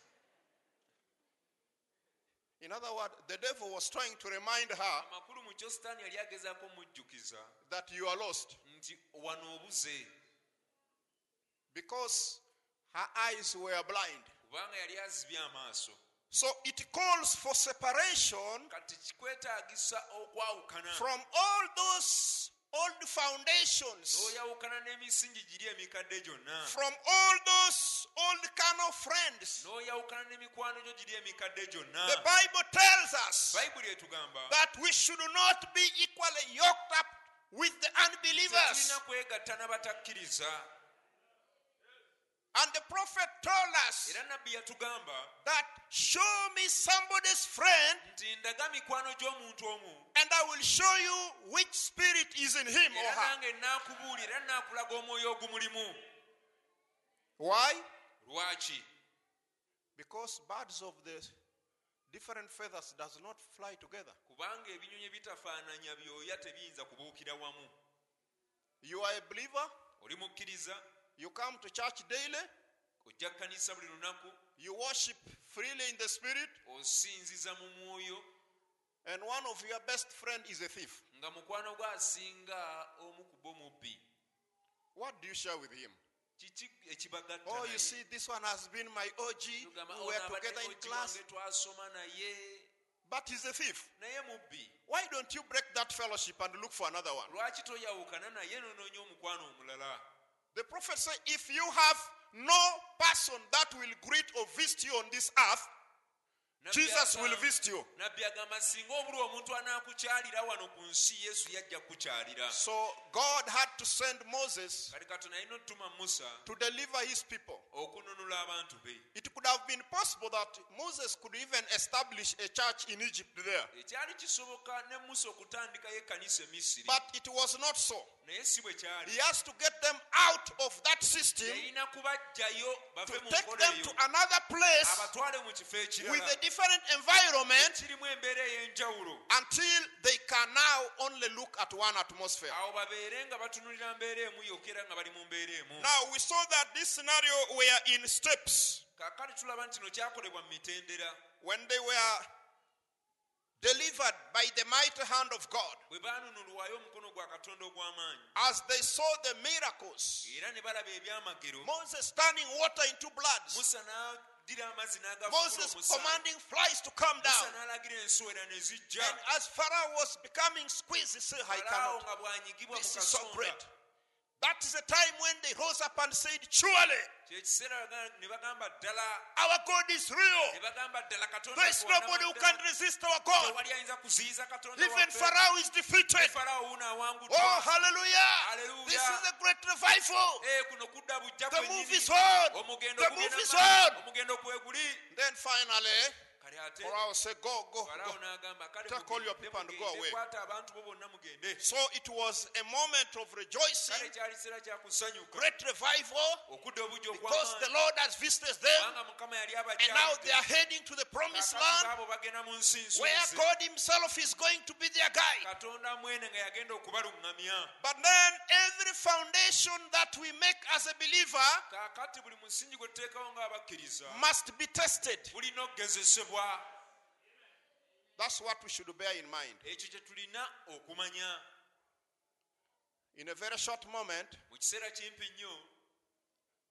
In other words, the devil was trying to remind her amakulu mu kyo sitaani yali agezaako omujjukiza that you are lost. Nti wano obuze because her eyes were blind. kubanga yali azibye amaaso. So it calls for separation kati kikwetaagisa okwawukana. from all those old foundations, n'oyawukana n'emisingi giri emikadde gyonna from all those old carnal friends. n'oyawukana n'emikwano gyo giri emikadde gyonna The Bible tells us bayibuli etugamba that we should not be equally yoked up with the unbelievers. tetulina kwegatta n'abatakkiriza And the prophet told us era nabbi yatugamba that show me somebody's friend nti ndaga mikwano gy'omuntu omu and I will show you which spirit is in him or her. nange naakubuulira era naakulaga omwoyo ogumulimu Why? Because birds of the different feathers does not fly together. kubanga ebinyonyi bitafaananya byoya tebiyinza kubuukira wamu You are a believer, you come to church daily, ojja kkanisa buli lunaku you worship freely in the spirit, osinziza mu mwoyo and one of your best friend is a thief. nga mukwano gwe asinga omu ku bo mubbi What do you share with him? kiki ekibagatta Oh, naye? you see, this one has been my OG. Tugamba, We "Ono were together in class, wange twasoma naye but he's a thief. naye mubbi Why don't you break that fellowship and look for another one? lwaki toyawukana naye nonoonya omukwano omulala The prophet said, if you have no person that will greet or visit you on this earth, Jesus will visit you. nabbi agamba singa obuli omuntu anaakukyalira wano ku nsi yesu yajja kukukyalira So God had to send Moses kati katonda alina otutuma musa to deliver his people. okununula abantu be It could have been possible that Moses could even establish a church in Egypt there. ekyali kisoboka ne musa okutandikayo ekkanisa But it was not so. Naye si bwe kyali He has to get them out of that system to take them to another place abatwale mu kifo with a different environment kirimu embeera ey'enjawulo until they can now only look at one atmosphere. awo babeere nga batunulira mbeera emu yokka nga bali mu mbeera emu. Now we saw that this scenario were in steps. Kaakali tulaba nti no kyakolebwa mu mitendera. When they were delivered by the mighty hand of God. bwe baanunulwayo omukono gwa katonda ogw'amaanyi As they saw the miracles, era ne balaba ebyamagero Moses turning water into blood, musa n'adira amazzi Moses commanding flies to come down. n'alagira ensowera ne zijja And as Pharaoh was becoming squeezed, he said, I cannot. nga bw'anyigibwa mu This is so great. That is the time when they rose up and said, Surely our God is real. There is nobody who can resist our God. Even. Pharaoh is defeated. Oh, hallelujah. This is a great revival. The move is on. The move is on. Then finally, kale ate Pharaoh said, Go, go, go. Take all your people and go away. kwata abantu bo bonna mugende So it was a moment of rejoicing, kyali kiseera kya kusanyuka great revival, because the Lord has visited them. kubanga mukama yali And now they are heading to the promised land abo bagenda mu nsi where God Himself is going to be their guide. katonda mwene nga yagenda okubaluŋŋamya But then every foundation that we make as a believer kaakati buli musingi gwe tuteekawo ng'abakkiriza must be tested. That's what we should bear in mind. ekyo kye tulina okumanya In a very short moment, mu kiseera kimpi nnyo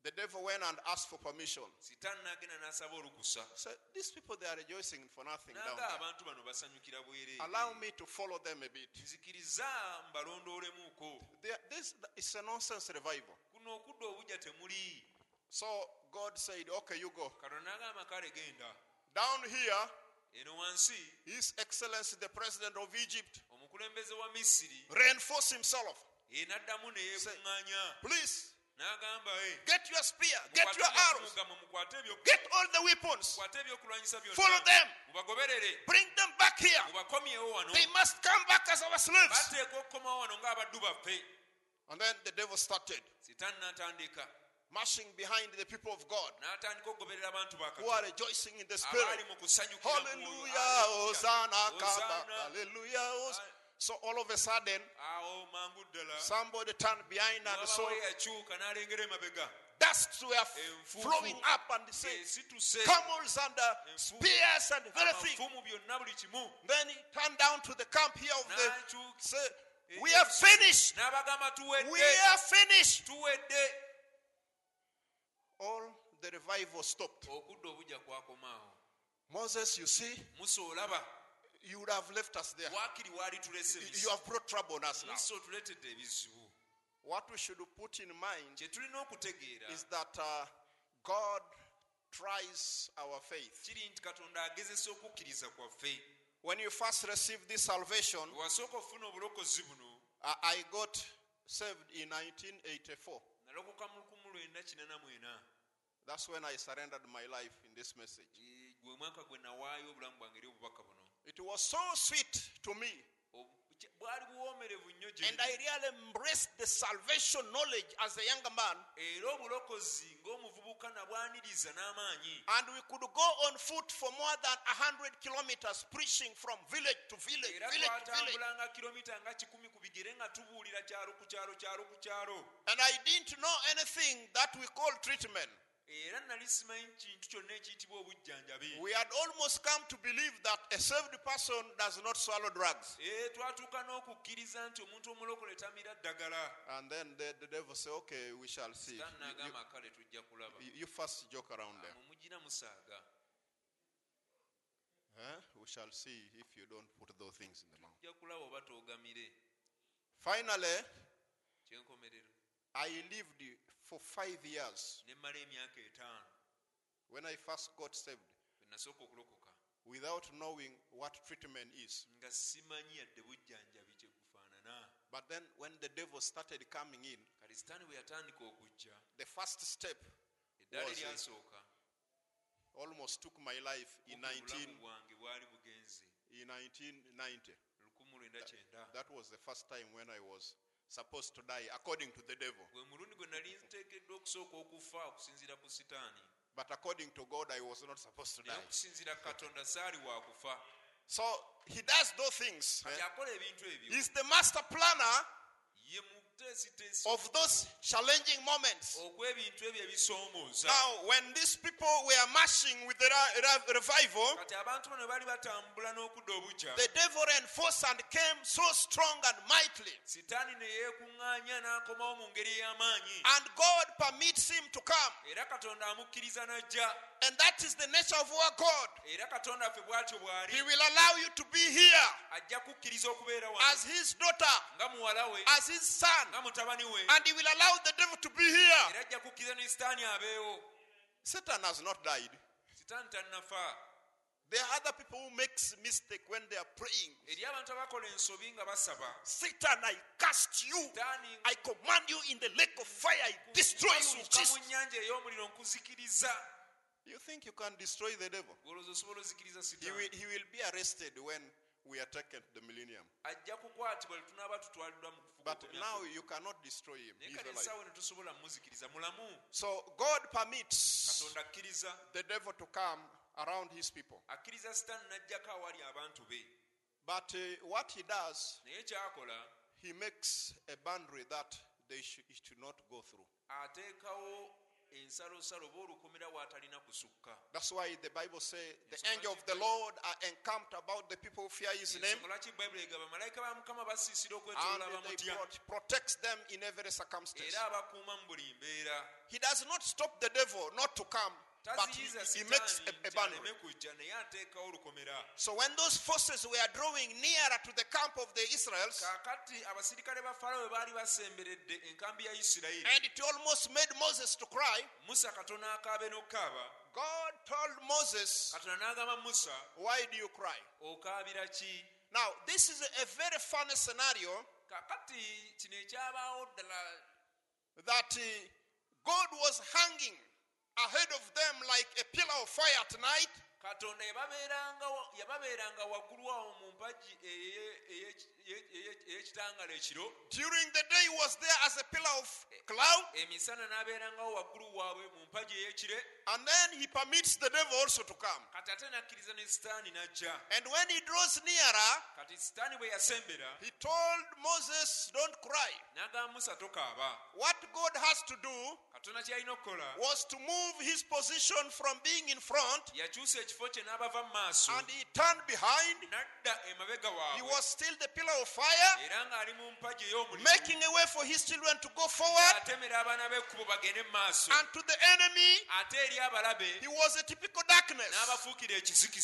The devil went and asked for permission. sitaani n'agenda n'asaba olukusa Said, These people, they are rejoicing for nothing down naga there. abantu bano basanyukira bwereere Allow me to follow them a bit. nzikiriza mbalondoolemuuko They- This is a nonsense revival. kuno okudda obujja temuli So God said, Okay, you go. katonda n'agamba kale genda Down here, eno wansi His Excellency the President of Egypt omukulembeze wa misiri reinforced himself. ye n'addamu ne yeekuŋŋaanya. Please n'agamba "Eh, get your spear, get your arrows, get all the weapons, follow them, mubagoberere. Bring them back here. mubakomyewo wano. They must come back as our slaves. bateeka okukomawo wano ng'abaddu baffe. And then the devil started. Sitaani n'atandika marching behind the people of God n'atandika okugoberera abantu ba who are rejoicing in the Spirit. mu kusanyukira mu- Hallelujah. Hosanna, Hallelujah. Hos- So all of a sudden, awo mangu ddala somebody turned behind and saw wabawo yakyuka dust were flowing up and said, esituse camels and uh, spears and everything. amafumu byonna buli kimu Then he turned down to the camp here of the. Say, we are finished. We are finished. All the revival stopped. okudda obujja kwakomaawo Moses, you see, musa olaba you would have left us there. waakiri waali tulese You- have brought trouble on us now. musa ebizibu What we should put in mind kye tulina okutegeera is that uh, God tries our faith. kiri nti katonda agezesa okukkiriza kwaffe When you first received this salvation, bwe wasooka okufuna obulokozi buno I I got saved in 1984. nalokoka mu 1984 That's when I surrendered my life in this message. Gwe mwaka gwe nawaayo obulamu bwange eri obubaka buno It was so sweet to me, Obu- kye- bwali buwoomerevu nnyo gye and I really embraced the salvation knowledge as a younger man. Era obulokozi ng'omuvubuka nabwaniriza n'amaanyi And we could go on foot for more than 100 kilometers preaching from village to village, village to village. twatambulanga kilomita nga kikumi ku bigere nga tubuulira kyalo ku kyalo kyalo ku kyalo And I didn't know anything that we call treatment. Era nali simanyi kintu kyonna ekiyitibwa obujjanjabi We had almost come to believe that a saved person does not swallow drugs. Eh, twatuuka n'okukkiriza nti omuntu omulokole tamira ddagala And then the, the devil say, okay, we shall see. You, sitaani n'agamba kale tujja kulaba you- you first joke around musaaga Huh? We shall see if you don't put those things in the mouth. tujja kulaba oba toogamire Finally, kyenkomerero I lived for five years ne mmala emyaka etaano when I first got saved bwe nasooka okulokoka without knowing what treatment is. nga simanyi yadde bujjanjabi kye gufaanana But then when the devil started coming in, kati sitaani bwe yatandika okujja the first step eddaala Was it? eryasooka uh, almost took my life in, 19, obulamu bwange bwali bugenze in 1990. 1990 That was the first time when I was supposed to die, according to the devil. gwe mulundi gwe nali nteekeddwa okusooka okufa okusinziira ku sitaani But according to God, I was not supposed to die. okusinziira katonda saali wa So he does those things. eh? kati akola ebintu ebyo He's the master planner ye of those challenging moments. okw'ebintu ebyo ebisoomooza Now, when these people were marching with the revival, kati abantu bano bali batambula n'okudda obujja the devil reinforced and came so strong and mightily. sitaani ne yeekuŋŋaanya n'akomawo mu ngeri ey'amaanyi And God permits him to come. era katonda amukkiriza n'ajja And that is the nature of our God. era katonda ffe bw'atyo He will allow you to be here ajja kukkiriza okubeera as his daughter, nga muwala we as his son, nga mutabani we and he will allow the devil to be here. Satan has not died. There are other people who makes mistake when they are praying. eri abantu abakola ensobi nga basaba Satan, I cast you. I command you in the lake of fire. I destroy you. in basuuka mu Jesus. nnyanja ey'omuliro nkuzikiriza You think you can destroy the devil? gwolowooza osobola ozikiriza He will, he will be arrested when we are taken to the millennium. ajja kukwatibwa lwe tunaaba tutwaliddwa mu But now you cannot destroy him. naye He's alive. essaawa eno tosobola mumuzikiriza mulamu So God permits katonda akkiriza the devil to come around his people. akkiriza sitaani n'ajjako awali abantu be But uh, what he does, naye kyakola he makes a boundary that they should, not go through. ateekawo ensalosalo oba olukomera waatalina kusukka. That's why the Bible says the angel of the Lord are encamped about the people who fear his name. Lwaki bayibuli bamalayika ba mukama basiisira and okwetolola they protects them in every circumstance. era abakuuma mu buli mbeera. He does not stop the devil not to come, but he, he makes a, a boundary. aleme kujja naye ateekawo olukomera So when those forces were drawing nearer to the camp of the Israelites, kaakati abasirikale ba falawo bwe baali basemberedde enkambi ya isirayiri. and it almost made Moses to cry, musa katonda akaabe n'okukaaba. God told Moses, katonda n'agamba musa Why do you cry? Now, this is a very funny scenario kaakati kino ekyabaawo ddala. that uh, God was hanging ahead of them like a pillar of fire at night, katonda yababeeranga waggulu awo mu During the day, he was there as a pillar of cloud, emisana n'abeerangawo waggulu waabwe mu mpagi ey'ekire and then he permits the devil also to come. kati ate nakkiriza ne sitaani n'ajja And when he draws nearer, kati sitaani bwe yasembera he told Moses, Don't cry. n'agamba musa tokaaba What God has to do katonda kyalina okukola was to move his position from being in front, yakyusa ekifo kye n'abava mu maaso and he turned behind. He was still the pillar of fire, era ng'ali mu mpagi ey'omuliro making a way for his children to go forward. atemera abaana b'ekkubo bagende mu maaso. And to the enemy, he was a typical darkness.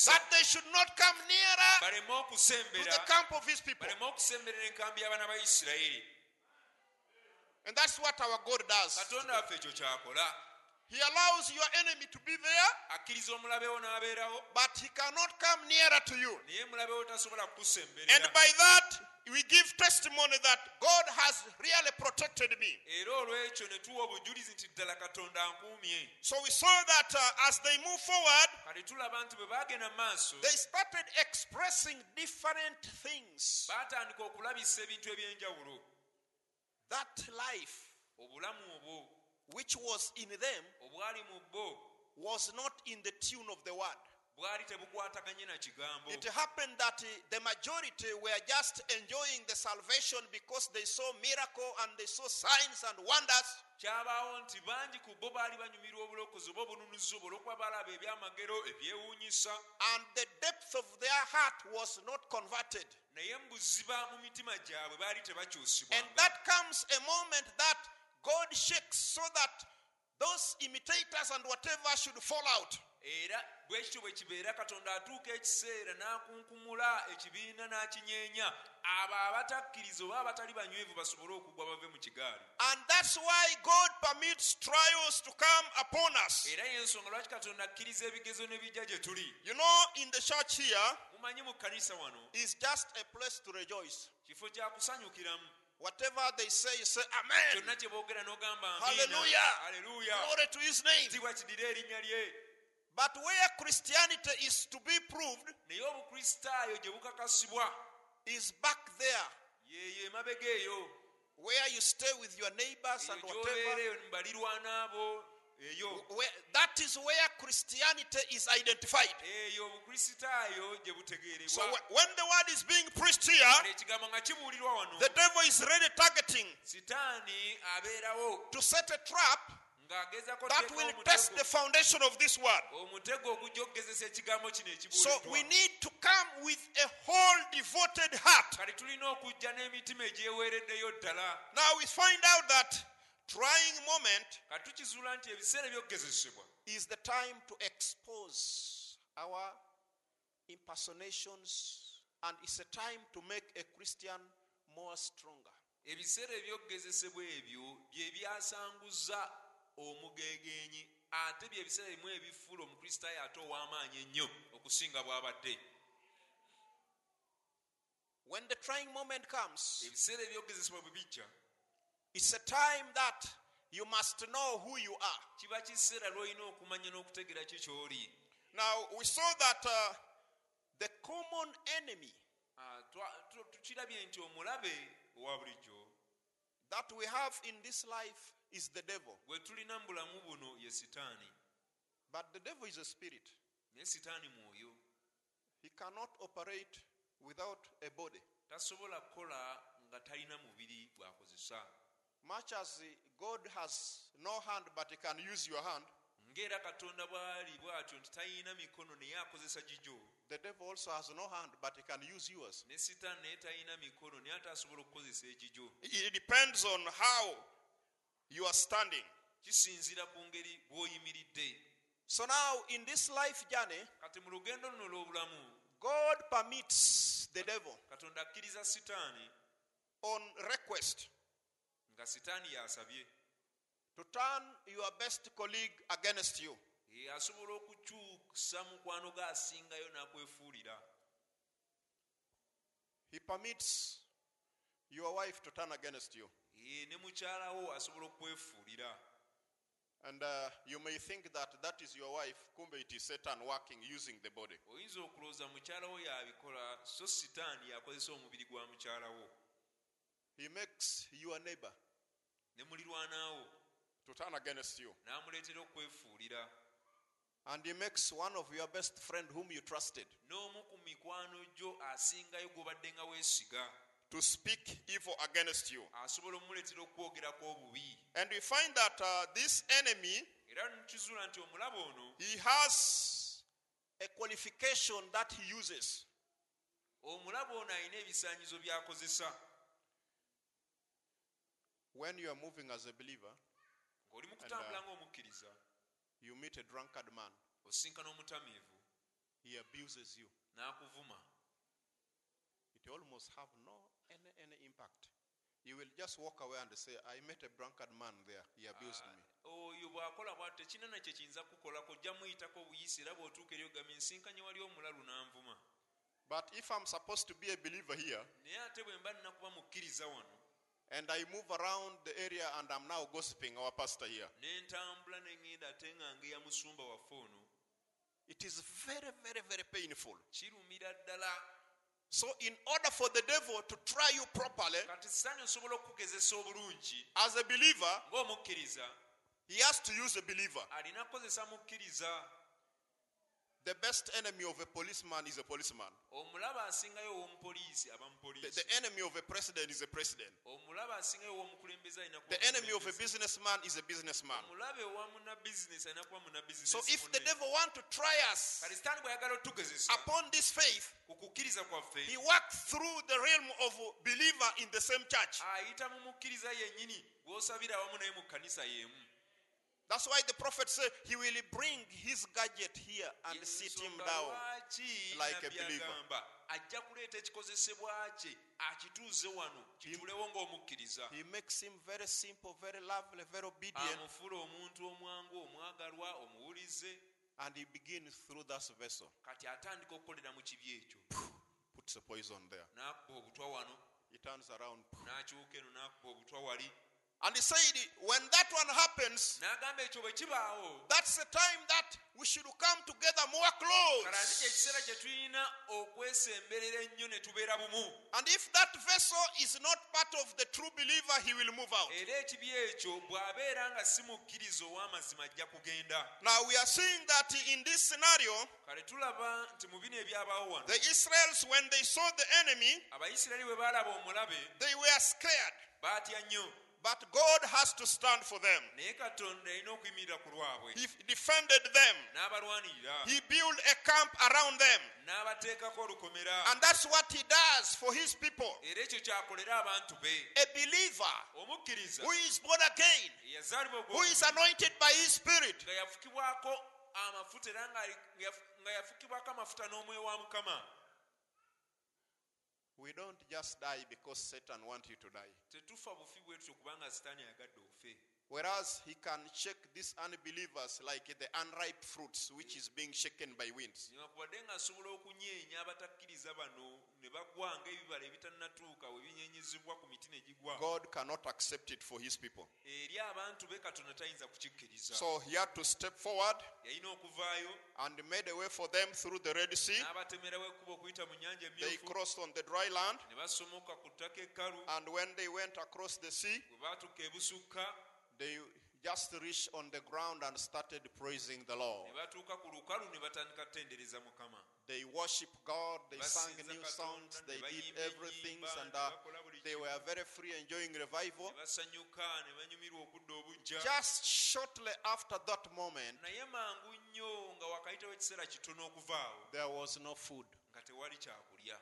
That they should not come nearer to the camp of his people. baleme okusemberera enkambi y'abaana ba isirayiri. And that's what our God does. He allows your enemy to be there, akkiriza omulabewo n'abeerawo but he cannot come nearer to you. naye mulabewo tasobola And by that, we give testimony that God has really protected me. era olw'ekyo ne tuwa obujulizi nti ddala katonda ankuumye So we saw that uh, as they move forward, kati tulaba nti bwe baagenda maaso they started expressing different things. baatandika okulabisa ebintu eby'enjawulo That life obulamu obwo which was in them obwali mu bo was not in the tune of the word. bwali tebukwataganye na kigambo It happened that uh, the majority were just enjoying the salvation because they saw miracle and they saw signs and wonders. kyabaawo nti bangi ku bo baali banyumirwa obulokozi oba obununuzi obwo olw'okuba balaba ebyamagero ebyewuunyisa And the depth of their heart was not converted. naye mu buziba mu mitima gyabwe baali tebakyusibwa And that comes a moment that God shakes so that those imitators and whatever should fall out. era bwe kityo bwe kibeera katonda atuuka ekiseera n'akunkumula ekibiina n'akinyeenya abo abatakkiriza oba abatali banywevu basobole okugwa bave mu kigaali And that's why God permits trials to come upon us. era y'ensonga lwaki katonda akkiriza ebigezo ne bijja gye tuli You know, in the church here mumanyi mu kkanisa wano is just a place to rejoice. kifo kya kusanyukiramu Whatever they say, you say, Amen. kyonna kye boogera n'ogamba Hallelujah. Glory to his name. kitiibwa kidire erinnya lye But where Christianity is to be proved naye obukristaayo gye bukakasibwa is back there, yeyo emabega eyo where you stay with your neighbors and whatever. Eyo. Mu balirwana abo eyo Where, that is where Christianity is identified. eyo obukristaayo gye So butegeerebwa when the word is being preached here, ekigambo nga kibuulirwa wano. the devil is really targeting sitaani abeerawo. to set a trap that will test the foundation of this word. omutego ogujja okugezesa ekigambo kino So we need to come with a whole devoted heart. kati tulina okujja n'emitima egyeweereddeyo ddala. Now we find out that trying moment kati tukizuula nti ebiseera ebyokugezesebwa is the time to expose our impersonations and it's a time to make a Christian more stronger. ebiseera ebyokugezesebwa ebyo bye byasanguza omugegenyi ate byebiseera bimu ebifuula omukristaayo ate ow'amaanyi ennyo okusinga bw'abadde When the trying moment comes, ebiseera ebyokugezesebwa bwe bijja it's a time that you must know who you are. kiba kiseera lw'olina okumanya n'okutegeera ki ky'oli Now, we saw that uh, the common enemy Ah, twa- tu- tukirabye nti omulabe owa bulijjo that we have in this life is the devil. gwe tulina mu bulamu buno ye sitaani But the devil is a spirit, naye sitaani mwoyo he cannot operate without a body. tasobola kukola nga talina mubiri gw'akozesa much as God has no hand but he can use your hand, ng'era katonda bw'ali bw'atyo nti talina mikono naye akozesa the devil also has no hand but he can use yours. ne sitaani naye talina mikono naye ate asobola okukozesa It depends on how you are standing. kisinziira ku ngeri bw'oyimiridde So now, in this life journey, kati mu lugendo luno olw'obulamu God permits the devil katonda akkiriza sitaani on request nga sitaani yasabye to turn your best colleague against you. Asobola okukyusa mukwano asingayo n'akwefuulira He permits your wife to turn against you. Ne mukyalawo asobola okwefuulira And uh, you may think that that is your wife, kumbe it is Satan working using the body. He makes your neighbor. Ne mulirwanaawo. To turn against you. n'amuleetera okwefuulira. And he makes one of your best friend whom you trusted. N'omu ku mikwano gyo asingayo gw'obadde nga weesiga. To speak evil against you. asobola omumuleetera okwogerako obubi. And we find that uh, this enemy, era nekizuula nti omulaba ono he has a qualification that he uses. omulaba ono alina ebisaanyizo by'akozesa When you are moving as a believer, ng'oli mu kutambula uh, ng'omukkiriza you meet a drunkard man, osinkana omutamiivu he abuses you. n'akuvuma It almost have no any, any impact. You will just walk away and say, I met a drunkard man there. He abused me. oyo bw'akola bw'atyo tekina nakyo kiyinza kukolako ojja muyitako obuyisi era bw'otuuka eri ogambye nsinkanye wali omulalu n'anvuma But if I'm supposed to be a believer here, naye ate bwe mba nnakuba mukkiriza wano and I move around the area and I'm now gossiping our pastor here, ne ntambula ne ŋŋenda ate nga ngeya musumba waffe ono it is very, very, very painful. So, in order for the devil to try you properly, kati sitaani osobola okukugezesa obulungi as a believer, he has to use a believer. Alina kukozesa mukkiriza The best enemy of a policeman is a policeman. omulaba asingayo ow'omupoliisi aba The, the enemy of a president is a president. omulaba asingayo ow'omukulembeze alina kuba The enemy of a businessman is a businessman. omulabe owa munnabizinesi alina kuba So if the devil want to try us kati sitaani bw'ayagala otugezesa upon this faith, ku kukkiriza kwaffe he works through the realm of believer in the same church. That's why the prophet said he will bring his gadget here and sit him down. like a believer. ajja kuleeta ekikozesebwa kye akituuze wano kituulewo ng'omukkiriza He makes him very simple, very lovely, very obedient, amufuula omuntu omwangu omwagalwa omuwulize and he begins through that vessel. kati atandika okukolera mu kibi ekyo Puts a poison there. n'akuba obutwa wano He turns around. n'akyuka eno n'akuba obutwa wali And he said, when that one happens, n'agamba ekyo bwe kibaawo that's the time that we should come together more kale ate kye close. kiseera kye tulina okwesemberera ennyo ne tubeera bumu And if that vessel is not part of the true believer, he will move out. era ekibi ekyo bw'abeera nga si mukkiriza ow'amazima ajja kugenda Now we are seeing that in this scenario, kale tulaba nti mu bino ebyabaawo wano the Israelites, when they saw the enemy, abayisirayiri bwe baalaba omulabe they were scared. But God has to stand for them. naye katonda alina okuyimirira ku lwabwe He defended them. He built a camp around them. And that's what he does for his people. era ekyo kyakolera abantu be A believer who is born again, who is anointed by his spirit, amafuta era nga ali- nga yafu- nga yafukibwako amafuta n'omwoyo wa mukama we don't just die because Satan wants you to die. Whereas he can shake these unbelievers like the unripe fruits which is being shaken by winds. newankubadde nga okunyeenya abatakkiriza bano ne bagwa ng'ebibala ebitannatuuka we binyeenyezebwa ku miti ne gigwa God cannot accept it for his people. eri abantu be katonda tayinza kukikkiriza So he had to step forward yalina okuvaayo and made a way for them through the Red Sea. n'abatemerawo ekkuba okuyita mu nyanja They crossed on the dry land. ne basomoka ku ttaka ekkalu And when they went across the sea, bwe baatuuka ebusukka they just reached on the ground and started praising the Lord. batuuka ku lukalu ne batandika kutendereza mukama They worshiped God, they sang new songs, they did everything, and uh, They were very free, enjoying revival. ne basanyuka ne banyumirwa okudda obujja Just shortly after that moment, naye mangu nnyo nga wakayitawo ekiseera kitono okuvaawo there was no food. nga tewali kyakulya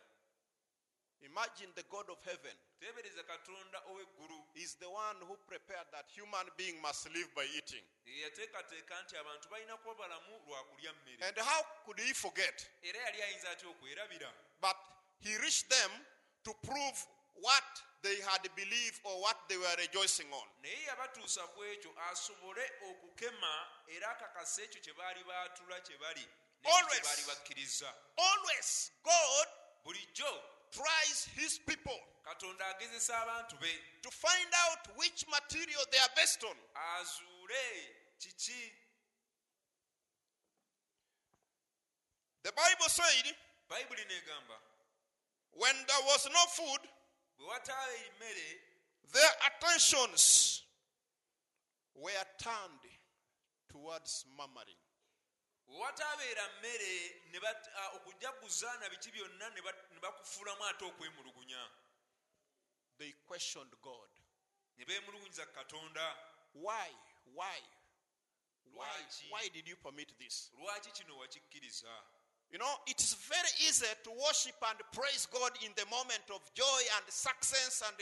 Imagine the God of heaven teebereza katonda ow'eggulu is the one who prepared that human being must live by eating. yateekateeka nti abantu balina kuba balamu lwa kulya mmere And how could he forget? era yali ayinza atya okwerabira But he reached them to prove what they had believed or what they were rejoicing on. naye yabatuusa ku ekyo asobole okukema era akakasa ekyo kye baali baatula kye bali Always. kye baali bakkiriza Always God bulijjo tries his people katonda agezesa abantu be to find out which material they are based on. azuule kiki The Bible said, bayibuli neegamba when there was no food, bwe emmere their attentions were turned towards murmuring. Bwe wataabeera mmere ne bat- ah, okujaguza na biki byonna ne bakufuulamu ate okwemulugunya They questioned God. ne beemulugunyiza katonda Why? Why? Why? Why did you permit this? lwaki kino wakikkiriza You know, it is very easy to worship and praise God in the moment of joy and success and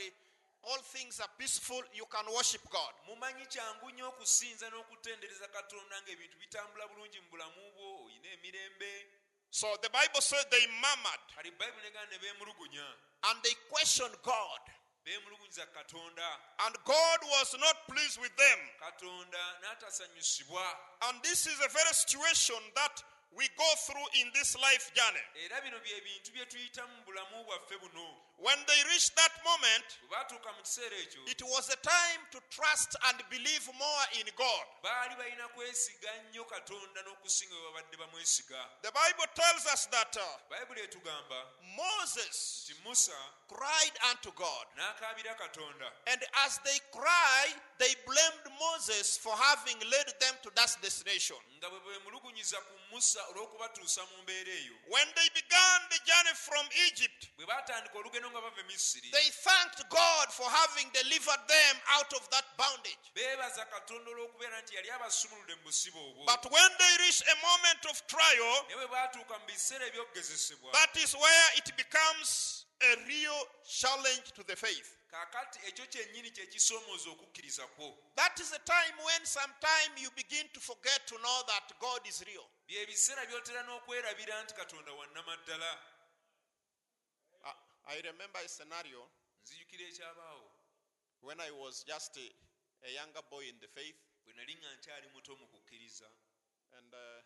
all things are peaceful. You can worship God. mumanyi kyangu nnyo okusinza n'okutendereza katonda ng'ebintu bitambula bulungi mu bulamu bwo olina emirembe So the Bible said they murmured kali bayibuli negana ne beemulugunya and they questioned God. beemulugunyiza katonda And God was not pleased with them. katonda n'atasanyusibwa And this is a very situation that we go through in this life journey. era bino bye bintu bye tuyitamu mu bulamu bwaffe buno When they reached that moment, bwe baatuuka mu kiseera ekyo it was a time to trust and believe more in God. baali balina kwesiga nnyo katonda n'okusinga bwe babadde bamwesiga The Bible tells us that uh, Moses cried unto God. And as they cried, they blamed Moses for having led them to that destination. nga bwe beemulugunyiza ku musa olw'okubatuusa mu mbeera eyo When they began the journey from Egypt, bwe baatandika olugendo nga bava misiri they thanked God for having delivered them out of that bondage. beebaza katonda olw'okubeera nti yali abasumuludde mu busibe obwo But when they reach a moment of trial, naye bwe baatuuka mu biseera ebyokugezesebwa that is where it becomes a real challenge to the faith. kaakati ekyo kyennyini kye kisoomooza okukkiriza kwo That is a time when sometime you begin to forget to know that God is real. bye biseera by'otera n'okwerabira nti katonda wannamaddala I, remember a scenario nzijukira ekyabaawo when I was just a, a younger boy in the faith, bwe nali nga nkyali muto mu kukkiriza and uh,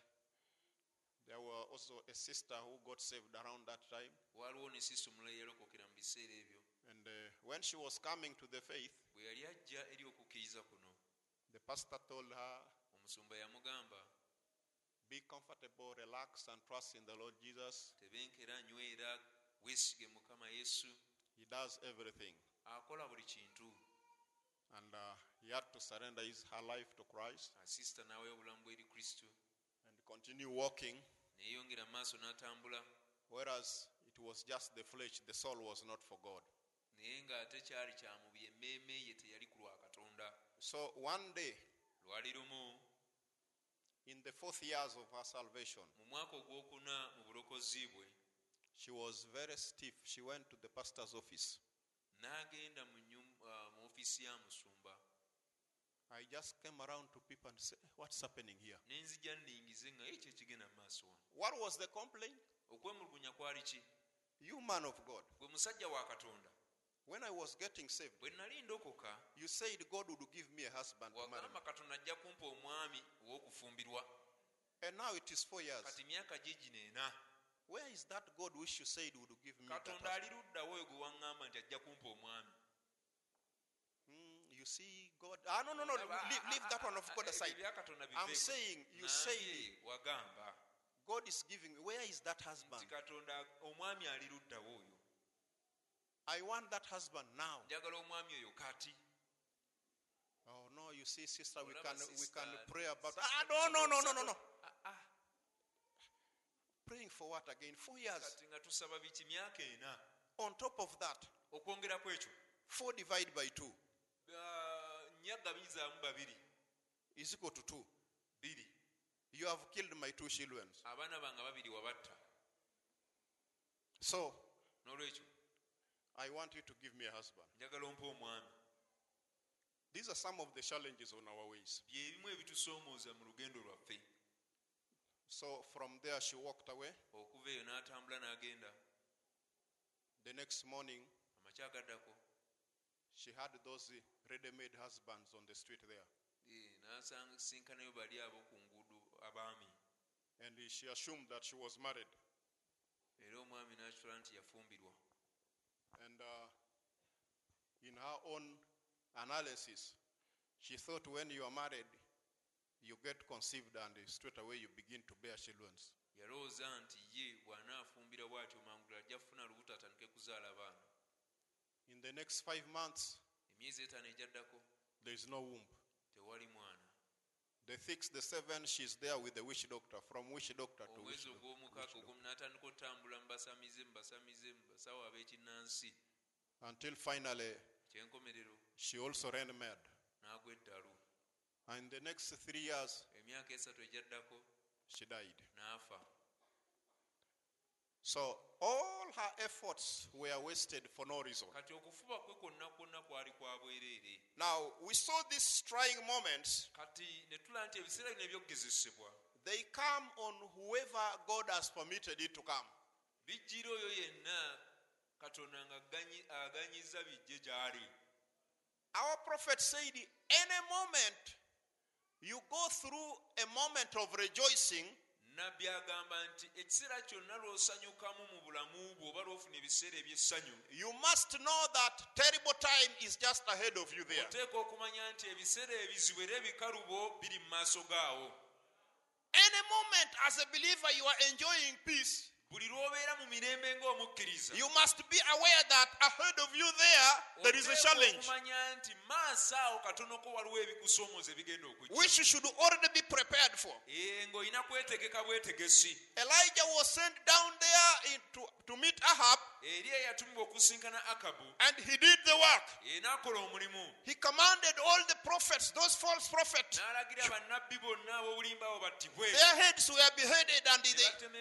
there were also a sister who got saved around that time. waaliwo ne sisi omulala yalokokera mu biseera ebyo And uh, when she was coming to the faith, bwe yali ajja eri okukkiriza kuno the pastor told her, omusumba yamugamba Be comfortable, relax, and trust in the Lord Jesus. tebenkera nywera weesige mukama yesu. He does everything. akola buli kintu. And uh, he had to surrender his, her life to Christ. Asisita n'awayo obulamu bwe eri kristo. And continue walking, neyeyongera maaso n'atambula. Whereas it was just the flesh, the soul was not for God. naye ng'ate kyali kya emmeeme ye teyali ku lwa katonda. So one day, in the fourth years of her salvation, mu mwaka ogwokuna mu bulokozi bwe she was very stiff. She went to the pastor's office. n'agenda mu nyum- uh, mu ofiisi ya musumba I just came around to people and said, What's happening here? n'enzija nningize nga ye kyekigenda mu maaso wano What was the complaint? okwemulugunya kwali ki You, man of God, gwe musajja wa katonda when I was getting saved, bwe nali ndokoka you said God would give me a husband to marry me. wagamba katonda ajja kumpa omwami ow'okufumbirwa And now it is four years. Kati myaka gigino ena Where is that God which you said would give me katonda ali luddawo oyo gwe waŋŋamba nti ajja kumpa omwami Hmm, you see, God. Ah, no, no, no. Leave, leave that one of God aside. I'm saying, you wagamba God is giving. Where is that husband? nti katonda omwami ali luddawo oyo I want that husband now. njagala omwami oyo kati Oh no, you see, sister, we can we can pray about. Ah, no, no, no, no, no, no. Praying for what again? Four years. kati nga tusaba biki myaka ena On top of that, okwongerako ekyo 4 divided by 2 Ah, nnya gabizaamu babiri is equal to 2. biri You have killed my two children. abaana bange babiri wabatta So n'olwekyo I want you to give me a husband. njagala ompa omwami These are some of the challenges on our ways. byebimu ebitusoomooza mu lugendo lwaffe So from there, she walked away. okuva eyo n'atambula n'agenda The next morning, amakya agaddako she had those ready made husbands on the street there. eh, n'asinkanayo bali abo ku nguudo abaami And she assumed that she was married. era omwami n'akitwala nti yafumbirwa And uh, in her own analysis, she thought when you are married, you get conceived and straight away you begin to bear children. yalowooza nti ye bw'anaafumbira bw'atyo mangula ajja kufuna lubuto atandike kuzaala abaana In the next five months, emyezi etaano ejaddako there is no womb. tewali mwana The sixth, the seventh, she's there with the witch doctor, from witch doctor to witch omwezi doctor. ogw'omukaaga ogwomu n'atandika otambula mubasamize mubasamize mu basawo ab'ekinnansi Until finally, kyenkomerero she also ran mad. n'agwa eddalu And in the next three years, emyaka esatu ejaddako she died. n'afa So all her efforts were wasted for no reason. kati okufuba kwe kwonna kwonna kwali kwa bwereere Now, we saw these trying moments. kati ne tulaba nti ebiseera bino ebyokugezesebwa They come on whoever God has permitted it to come. bijjira oyo yenna katonda nga aganyiza bijje gy'ali Our prophet said, any moment you go through a moment of rejoicing, nabbi agamba nti ekiseera kyonna lw'osanyukamu mu bulamu bwo oba lw'ofuna ebiseera ebyessanyu you must know that terrible time is just ahead of you there. oteeka okumanya nti ebiseera ebizibu era ebikalubo biri mu maaso gaawo Any moment as a believer you are enjoying peace, buli lw'obeera mu mirembe ng'omukkiriza you must be aware that ahead of you there, there is a challenge. okumanya nti maaso awo katonako waliwo ebikusoomooza ebigenda okujja. Which you should already be prepared for. Eh, ng'olina kwetegeka bwetegesi. Elijah was sent down there to, to meet Ahab, eri eyatumibwa okusinkana akabu and he did the work. eh, He commanded all the prophets, those false prophets, n'alagira bannabbi bonna ab'obulimba abo battibwe. Their heads were beheaded, and, they,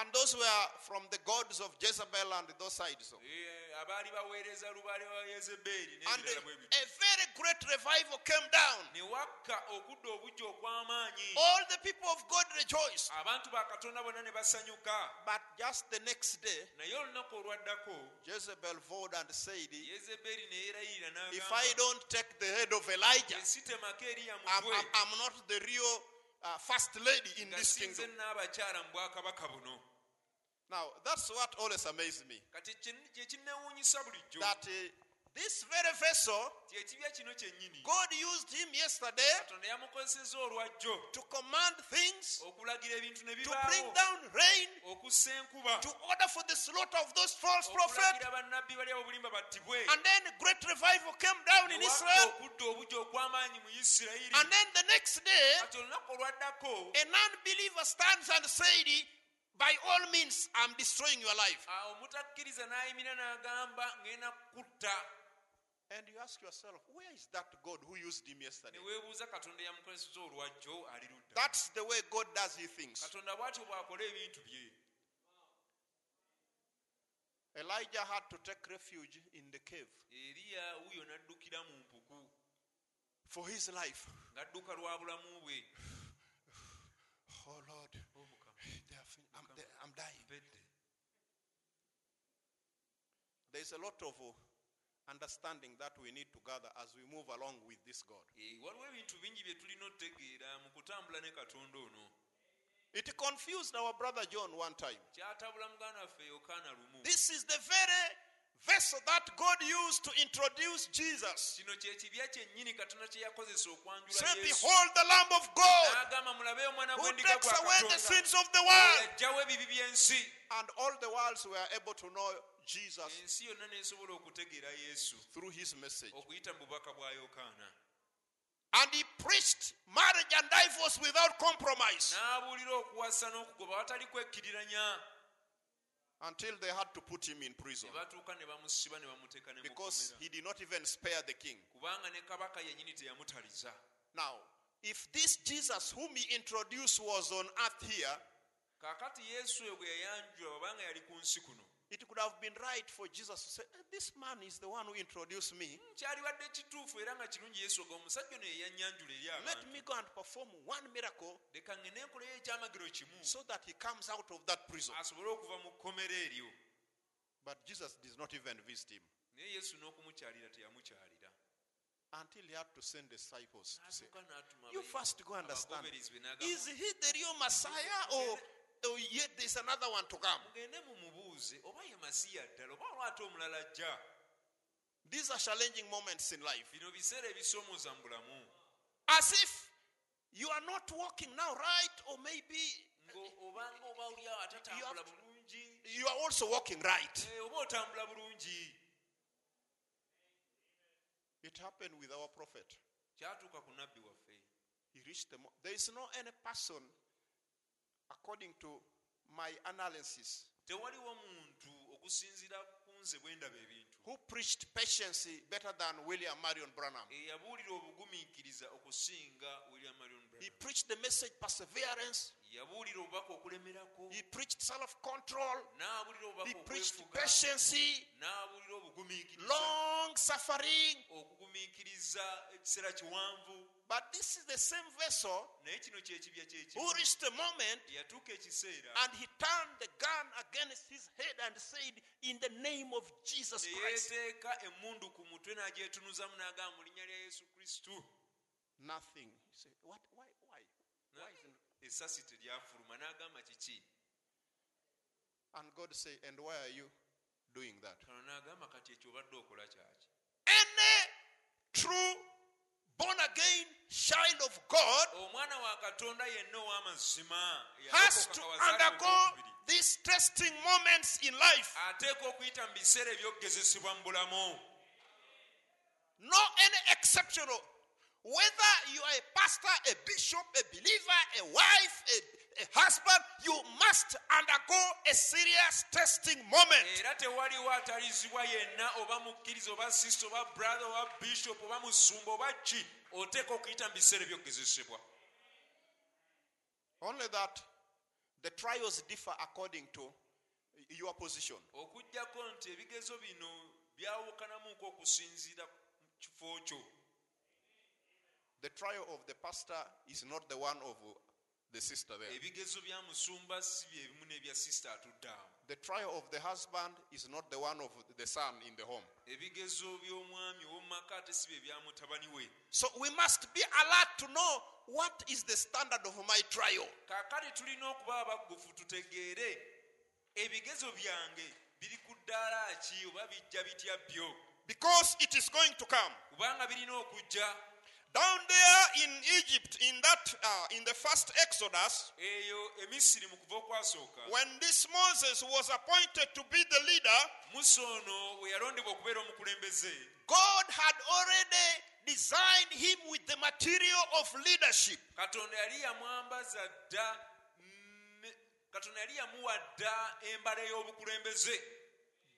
and those were from the gods of Jezebel and those sides. Eh, abaali baweereza lubaale wa yezebeeri And a, bwe bityo a very great revival came down. ne wakka okudda obujja okw'amaanyi All the people of God rejoiced. abantu ba katonda bonna ne basanyuka But just the next day, naye olunaku olwaddako Jezebel vowed and said, yezebeeri ne yeerayirira If I don't take the head of Elijah, I'm, I'm, I'm not the real uh, first lady in this kingdom. n'abakyala mu bwakabaka buno Now, that's what always amazed me. kati kye- kye kinnewuunyisa bulijjo That uh, this very vessel, ti ekibya kino kyennyini. God used him yesterday katonda yamukozesezza olwajjo. to command things, okulagira ebintu ne to bring down rain, to order for the slaughter of those false prophets. okulagira bannabbi bali obulimba battibwe. And then a great revival came down in Israel. okudda obujja okw'amaanyi mu isirayiri And then the next day, kati olunaku olwaddako a non-believer stands and says, by all means, I'm destroying your life. Ah, And you ask yourself, where is that God who used him yesterday? ne weebuuza katonda yamukozeseza olwajjo ali ludda That's the way God does his things. katonda bw'atyo bw'akola ebintu bye Elijah had to take refuge in the cave eriya wuuyo n'addukira mu mpuku for his life. ng'adduka lwa bulamu bwe Oh Lord, they I'm, I'm dying. There's a lot of uh, understanding that we need to gather as we move along with this God. Eh, waliwo ebintu bingi bye tulina otegeera mu kutambula ne katonda ono It confused our brother John one time. kyatabula muganda waffe yokaana lumu This is the very vessel that God used to introduce Jesus. kino kye kibya kyennyini katonda kye yakozesa okwanjula Say, Behold the Lamb of God n'agamba mulabe omwana who takes away the sins of the world. yajjawo ebibi by'ensi And all the worlds were able to know Jesus ensi yonna n'esobola okutegeera yesu through his message. okuyita mu bubaka bwa yokaana And he preached marriage and divorce without compromise. n'abuulira okuwasa n'okugoba watali kwekkiriranya until they had to put him in prison ne batuuka ne bamusiba ne bamuteeka ne because he did not even spare the king. kubanga ne kabaka yennyini teyamutaliza Now, if this Jesus whom he introduced was on earth here, kaakati yesu oyo bwe yayanjulwa babanga yali ku nsi kuno it could have been right for Jesus to say, "Eh, This man is the one who introduced me. kyalibadde kituufu era nga kirungi yesu oga omusajja ono yeyanyanjula eri Let me go and perform one miracle leka ngene enkoleyo ekyamagiro kimu so that he comes out of that prison. asobole okuva mu kkomera eryo But Jesus did not even visit him naye yesu n'okumukyalira teyamukyalira until he had to send disciples to say, You first go understand. abagoberezi be n'agamba, Is he the real Messiah or, or yet there's another one to come? Mumubuuze oba ye masiya ddala oba waliwo ate omulala ajja These are challenging moments in life. bino biseera ebisoomooza mu bulamu As if you are not walking now right, or maybe obanga oba oli atatambula You bulungi you are also walking right. eh, oba otambula bulungi It happened with our prophet. kyatuuka ku nabbi waffe He reached the. mo- There is no any person, according to my analysis, tewaliwo muntu okusinziira ku nze bwe ndaba ebintu who preached patience better than William Marion Branham. eyabuulira obugumiikiriza okusinga william marion He Branham. preached the message perseverance. yabuulira obubaka okulemerako He preached self-control. n'abuulira obubaka He preached patience, n'abuulira obugumiikiriza long suffering. okugumiikiriza ekiseera kiwanvu But this is the same vessel naye kino kyekibya kyekimu who reached a moment and he turned the gun against his head and said, In the name of Jesus Christ. yeeteeka emmundu ku mutwe n'agyetunuzamu n'agamba mu linnya lya yesu kristo Nothing. He said, What? Why? Why? Why isn't essasi teryafuluma n'agamba kiki And God say, And why are you doing that? kano n'agamba kati ekyo obadde okola kyaki Any true born again child of God omwana wa katonda yenna ow'amazima has to undergo these testing moments in life. ateekwa okuyita mu biseera ebyokugezesebwa mu bulamu No any exceptional. Whether you are a pastor, a bishop, a believer, a wife, a husband, you must undergo a serious testing moment. era tewaliwo atalizibwa yenna oba mukkiriza oba sisita oba brother oba bishop oba musumba oba ki oteeka okuyita mu biseera ebyokugezesebwa Only that the trials differ according to your position. okugjako nti ebigezo bino byawukanamuko okusinziira ku kifo kyo The trial of the pastor is not the one of the sister there. ebigezo bya musumba si byebimu n'ebya sisita atudde awo The trial of the husband is not the one of the son in the home. ebigezo by'omwami ow'omumaka ate si bye bya mutabani we So we must be alert to know what is the standard of my trial. kaakati tulina okuba abaggufu tutegeere ebigezo byange biri ku ddaala ki oba bijja bitya byo Because it is going to come. kubanga birina okujja Down there in Egypt, in that, uh, in the first Exodus, eyo emisiri mu kuva okwasooka when this Moses was appointed to be the leader, musa ono we yalondebwa okubeera omukulembeze God had already designed him with the material of leadership. katonda yali yamwambaza dda ne- katonda yali yamuwa dda embala ey'obukulembeze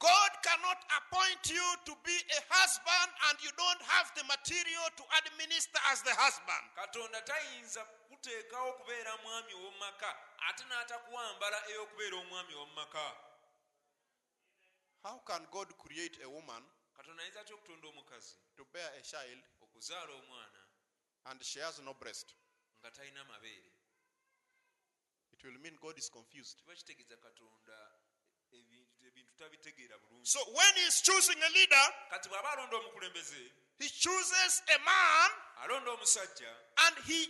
God cannot appoint you to be a husband and you don't have the material to administer as the husband. katonda tayinza kuteekawo mwami ate n'atakuwambala ey'okubeera omwami How can God create a woman katonda ayinza atya okutonda omukazi to bear a child okuzaala omwana and she has no breast? nga talina mabeere It will mean God is confused. kiba kitegeeza katonda ebintu ebintu tabitegeera bulungi So when he's choosing a leader, kati bw'aba alonda omukulembeze he chooses a man and he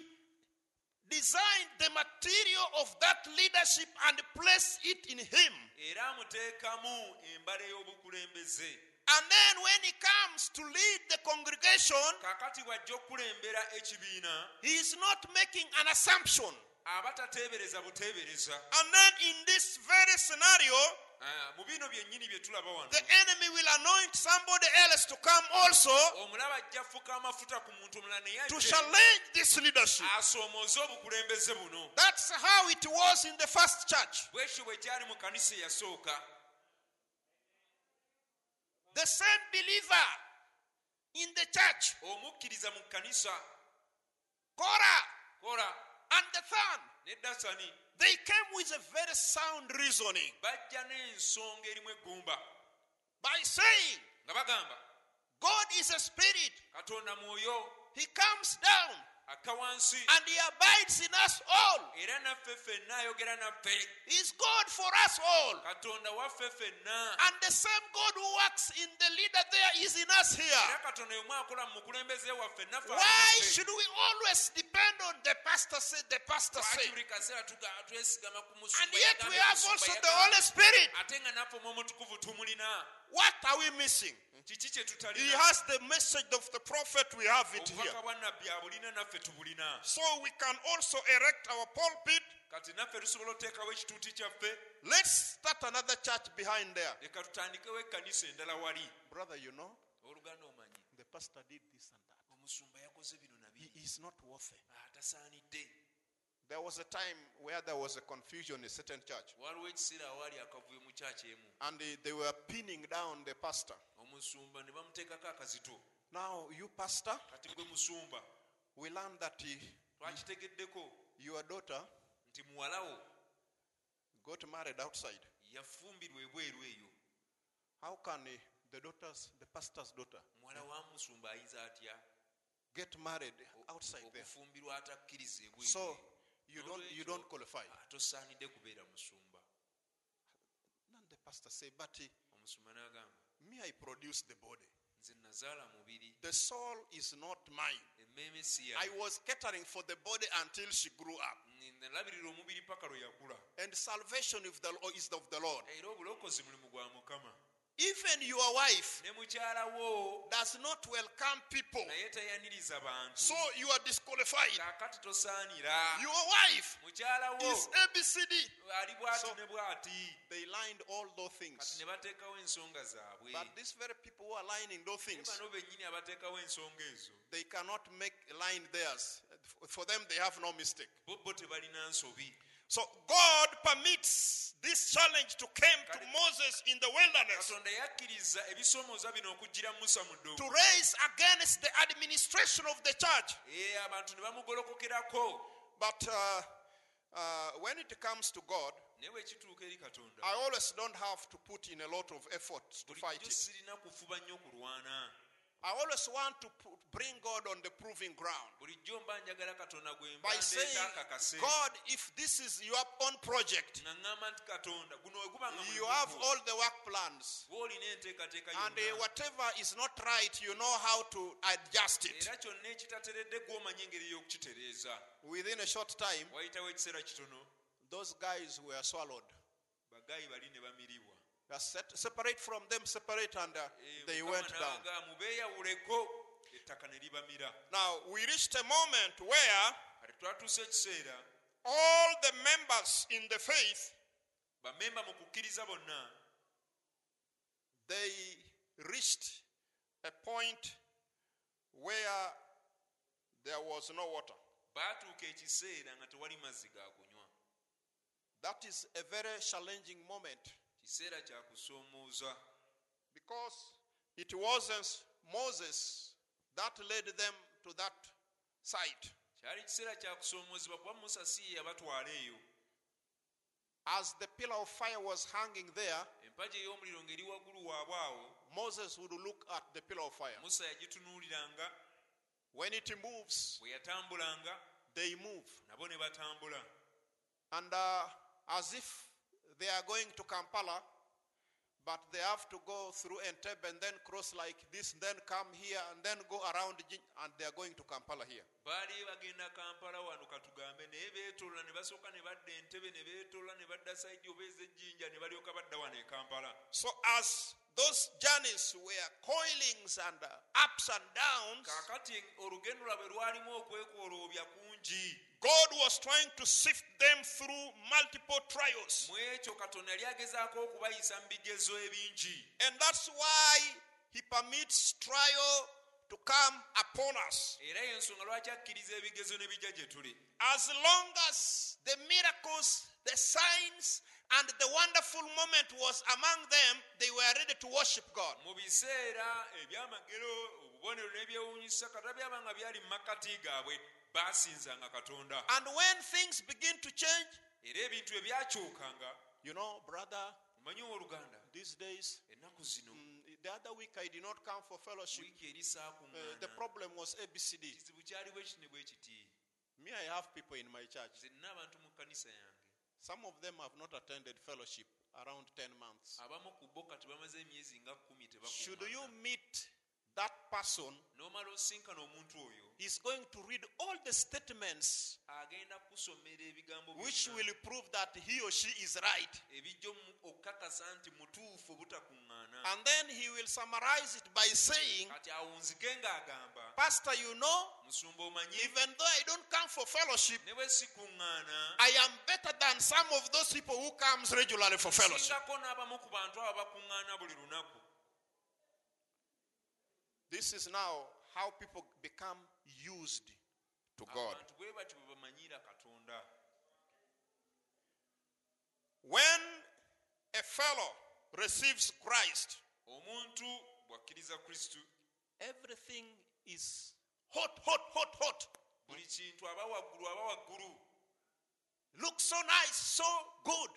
designed the material of that leadership and placed it in him. era amuteekamu embala ey'obukulembeze And then when he comes to lead the congregation, kaakati bw'ajja okukulembera ekibiina he is not making an assumption. aba tateebereza buteebereza And then in this very scenario, Ah, mu bino byennyini bye tulaba wano the enemy will anoint somebody else to come also omulaba ajja afuka amafuta ku muntu omulala naye to challenge this leadership. asoomooze obukulembeze buno That's how it was in the first church. bwekyo bwe kyali mu kanisa eyasooka the same believer in the church, Korah and the dasani they came with a very sound reasoning. Bajja n'ensonga erimu eggumba. By saying, God is a spirit. He comes down and he abides in us all. era naffe ffenna ayogera naffe He's God for us all. katonda waffe ffenna And the same God who works in the leader there is in us here. katonda yomwe akola mu mukulembeze waffe naffe Why should we always depend on the pastor said, the pastor lwaki said? buli kaseera tuga- twesigama ku And yet we have also the. Holy Spirit. Ate nga naffe omwomutukuvu tumulina What are we missing? He has the message of the prophet, we have it here. obubaka bwa nabbi abulina naffe tubulina So we can also erect our pulpit. kati naffe tusobola okuteekawo ekituuti kyaffe Let's start another church behind there. leka tutandikewo ekkanisa endala wali Brother, you know, the pastor did this and that. omusumba yakoze bino He is not worthy. There was a time where there was a confusion in a certain church, waliwo ekiseera awaali akavuyo mu kyaki emu and they, they were pinning down the pastor. omusumba ne bamuteekako akazito Now, you, pastor, we learned that he, your daughter got married outside. yafumbirwa ebweru eyo How can the daughter's, the pastor's daughter, muwala wa musumba ayinza atya get married outside there? okufumbirwa atakkiriza ebweru So? You don't you don't qualify. ah, tosaanidde kubeera musumba And the pastor say, but eh, omusumba n'agamba me I produce the body. nze nazaala mubiri The soul is not mine. I was catering for the body until she grew up. nalabirira omubiri paka lwe yakula And salvation is of the Lord. Era obulokozi mulimu gwa mukama Even your wife ne mukyala wo does not welcome people. naye tayaniriza bantu So you are disqualified. Your wife is ABCD. So- They lined all those things. ne bateekawo ensonga zaabwe But these very people who are lining those things, bano bennyini abateekawo ensonga ezo they cannot make a line theirs. For them, they have no mistake. Bo bo tebalina nsobi So God permits this challenge to come to Moses in the wilderness katonda yakkiriza ebisoomooza bino okujjira musa mu ddungu to raise against the administration of the church. ee abantu ne bamugolokokerako But uh, uh, when it comes to God, naye bwekituuka eri katonda I always don't have to put in a lot of effort to fight it. Sirina kufuba nnyo kulwana I always want to put, bring God on the proving ground. Bulijjo mba njagala katonda gwe by saying, God, if this is your own project, nga ŋŋamba nti katonda guno we guba nga you have all the work plans. And uh, whatever is not right, you know how to adjust it. era kyonna ekitateredde gw'omanya engeri y'okukitereeza. Within a short time, wayitawo ekiseera kitono. those guys were swallowed. Set, separate from them, separate, and uh, Eh, they went down. n'abaga, mubeeyawuleko ettaka ne libamira Now, we reached a moment where kati twatuusa ekiseera all the members in the faith bamemba mu kukkiriza bonna they reached a point where there was no water. baatuuka ekiseera nga tewali mazzi ga kunywa That is a very challenging moment kiseera kya because it wasn't Moses that led them to that site. kyali kiseera kya kusoomoozebwa kuba musa si ye yabatwala eyo As the pillar of fire was hanging there, empagi ey'omuliro ng'eri waggulu waabwe awo Moses would look at the pillar of fire. When it moves, they move. nabo ne batambula And uh, as if they are going to Kampala, but they have to go through Entebbe and then cross like this, then come here and then go around, and they are going to Kampala here. baali bagenda kampala wano katugambe naye beetolola ne basooka ne badda entebe ne beetolola ne badda saidi oba ez'ejjinja ne balyoka badda wano e kampala So as those journeys were coilings and uh, ups and downs, kaakati olugendo lwabwe lwalimu okwekoloobya God was trying to sift them through multiple trials. mu ekyo katonda yali agezaako okubayisa mu bigezo ebingi And that's why He permits trial to come upon us. era y'ensonga lwaki akkiriza ebigezo ne bijja gye tuli As long as the miracles, the signs, And the wonderful moment was among them, they were ready to worship God. Mu biseera ebyamagero obubonero n'ebyewuunyisa katonda byaba nga byali mu makkati gaabwe baasinzanga katonda And when things begin to change, era ebintu ebyakyukanga you know, brother, omanyi owooluganda these days, ennaku zino mm, the other week I did not come for fellowship. Uh, the problem was ABCD. kizibu kyaliwo eki ne bwe kiti Me, I have people in my church. nze nina abantu mu kkanisa yange Some of them have not attended fellowship around 10 months. abamu ku bo kati bamaze emyezi nga kkumi Should you meet that person, n'omala osinkana omuntu oyo he's going to read all the statements which will prove that he or she is right. ebijja omu- okukakasa nti mutuufu obutakuŋŋaana And then he will summarize it by saying, kati awunzike ng'agamba Pastor, you know, even though I don't come for fellowship, ne bwe sikuŋŋaana I am better than some of those people who comes regularly for fellowship. singako n'abamu ku bantu abo bakuŋŋaana buli lunaku This is now how people become used to God. abantu bwe batyo bwe bamanyiira katonda When a fellow receives Christ, omuntu bw'akkiriza kristu everything is hot, hot, hot, hot. buli kintu aba waggulu aba waggulu Looks so nice, so good.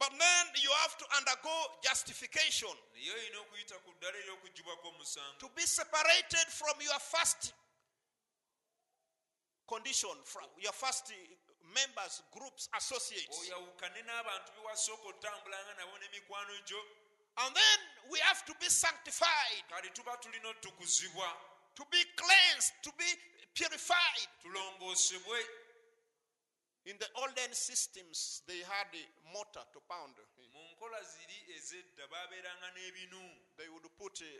Ebintu birabika bulungi But then you have to undergo justification. Naye olina okuyita ku ddala ery'okugibwako omusango to be separated from your first condition, from your first uh, members, groups, associates. oyawukane n'abantu bewasooka otambulanga nabo n'emikwano gyo. And then we have to be sanctified, kale tuba tulina to be cleansed, to be purified. In the olden systems, they had a mortar to pound. mu nkola ziri ez'edda baabeeranga n'ebinu They would put a,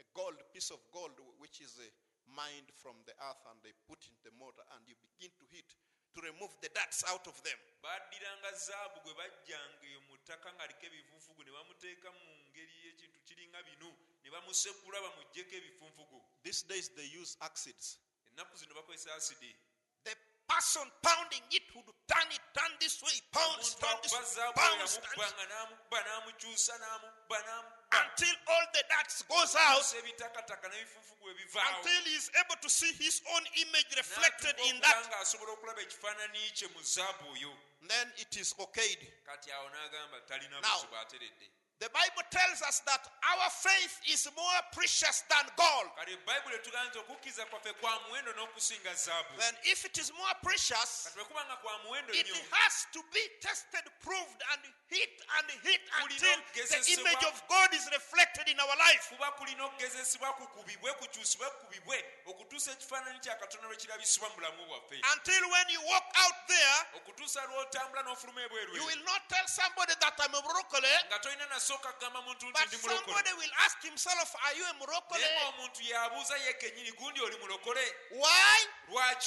a gold piece of gold, which is a mined from the earth, and they put in the mortar, and you begin to hit to remove the darts out of them. baaddiranga zaabu gwe bajjanga mu ttaka nga ebifunfugu ne bamuteeka mu ngeri y'ekintu kiringa binu ne bamusekula bamuggyeko ebifunfugu These days, they use acids. ennaku zino bakozesa asidi The person pounding it would turn it, turn this way, pounds, turn this way, pounds, eyo turn yamukubba nga n'amukubba n'amukyusa n'amukubba n'amukubba until all the darts goes out, Okusa ebitakataka n'ebifunfugu ebivaawo. Until he is able to see his own image reflected in that. nga asobola okulaba ekifaananyi kye mu zaabu oyo. Then it is okayed. kati awo n'agamba talina Now- The Bible tells us that our faith is more precious than gold. kale bayibuli etugamba nti okukkiriza kwaffe kwa muwendo n'okusinga zaabu Then, if it is more precious, kati bwe kuba nga kwa muwendo it has to be tested, proved, and hit and hit until the image of God is reflected in our life. kuba kulina okugezesebwa kukubibwe kukyusibwe kukubibwe okutuusa ekifaananyi kya katonda lwe kirabisibwa mu bulamu bwaffe Until when you walk out there, okutuusa lw'otambula n'ofuluma ebweru you will not tell somebody that I'm a mulokole, nga tolina nasooka kugamba muntu nti but somebody will ask himself, Are you a mulokole? naye ng'omuntu yabuuza ye kennyini gundi oli mulokole Why?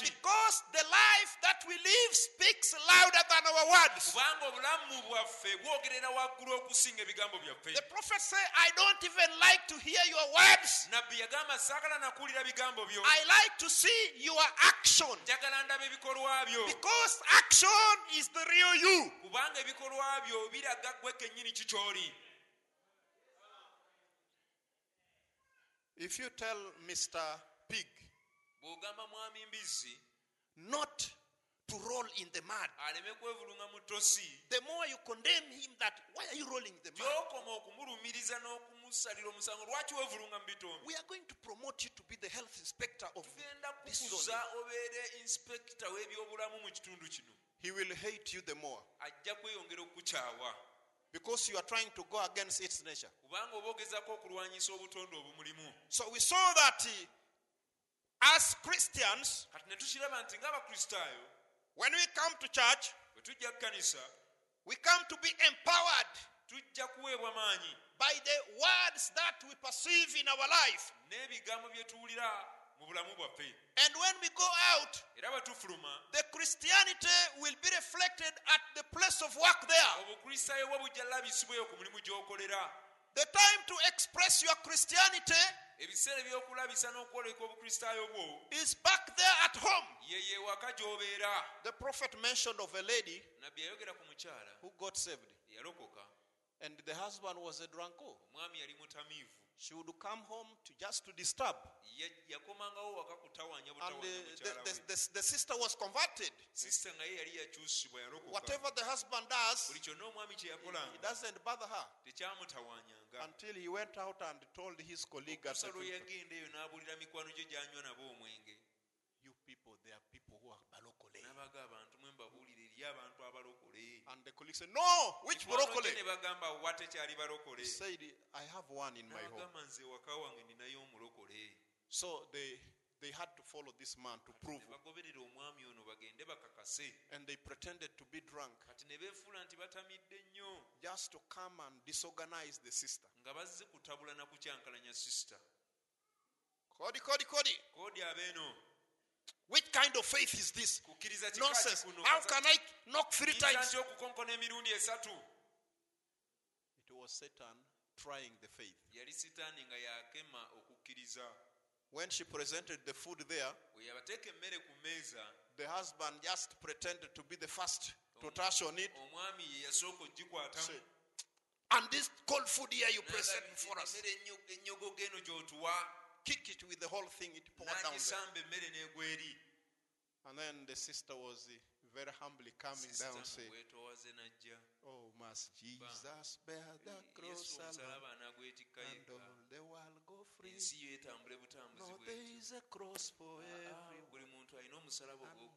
Because the life that we live speaks louder than our words. kubanga obulamu bwaffe bwogerera waggulu okusinga ebigambo byaffe The prophet said, I don't even like to hear your words. nabbi yagamba saagala nakuwulira bigambo byo I like to see your action. njagala ndaba ebikolwa byo Because action is the real you. If you tell Mr. Pig bw'ogamba mwami mbizzi not to roll in the mud, aleme kwevulunga mu the more you condemn him that why are you rolling in the mud? gy'okoma okumulumiriza n'okumusalira omusango lwaki weevulunga mu bitombi We are going to promote you to be the health inspector of tugenda this kukuza zone. obeere inspekita w'ebyobulamu mu kitundu kino He will hate you the more ajja kweyongera okukukyawa because you are trying to go against its nature. kubanga oba ogezako okulwanyisa obutonde obumulimu So we saw that uh, as Christians, kati ne tukiraba nti ng'abakristaayo when we come to church, bwe tujja kukanisa we come to be empowered by the words that we perceive in our life. N'ebigambo bye tuwulira mu bulamu bwaffe. And when we go out, era bwe tufuluma the Christianity will be reflected at the place of work there. obukristaayo bwo bujja labisibweyo ku mulimu gy'okolera. The time to express your Christianity ebiseera ebyokulabisa n'okwoleka obukristaayo bwo is back there at home. ye yeewaka gy'obeera. The prophet mentioned of a lady nabbi yayogera ku mukyala who got saved, and the husband was a drunkard. omwami yali mutamiivu She would come home to just to disturb. Ya- yakomangawo waka kutawaanya And the, the, the, the, the sister was converted. sisita nga ye yali yakyusibwa yalokoka Whatever the husband does, it doesn't bother her until he went out and told his colleague at okusa the yagenda eyo n'abuulira mikwano gye gyanywa nabo omwenge You people, there are people who are balokole. And the colleague said, No, which mulokole? gye ne bagamba wa tekyali balokole He said, I have one in my home. n'agamba nze waka wange ninayo omulokole So they they had to follow this man to prove. ne bagoberera omwami ono bagende bakakase And they pretended to be drunk kati ne beefuula nti batamidde nnyo just to come and disorganize the sister. kutabula na kukyankalanya Which kind of faith is this? Nonsense. How can I knock three times? ntya okukonkona emirundi esatu It was Satan trying the faith. yali sitaani nga yakema okukkiriza When she presented the food there, bwe yabateeka emmere ku mmeeza the husband just pretended to be the first to touch on it. omwami ye yasooka ogikwatamu Say, and this cold food here you present for us, emmere ennyo- ennyogoga eno gy'otuwa kick it with the whole thing, it poured down there. n'agisamba emmere n'egweri And then the sister was uh, very humbly coming Sisita down, saying, Oh, must Jesus bear the cross alone and all the world go free? ensi yo etambule butambuzi No, there is a cross for Ah, everyone. buli muntu alina And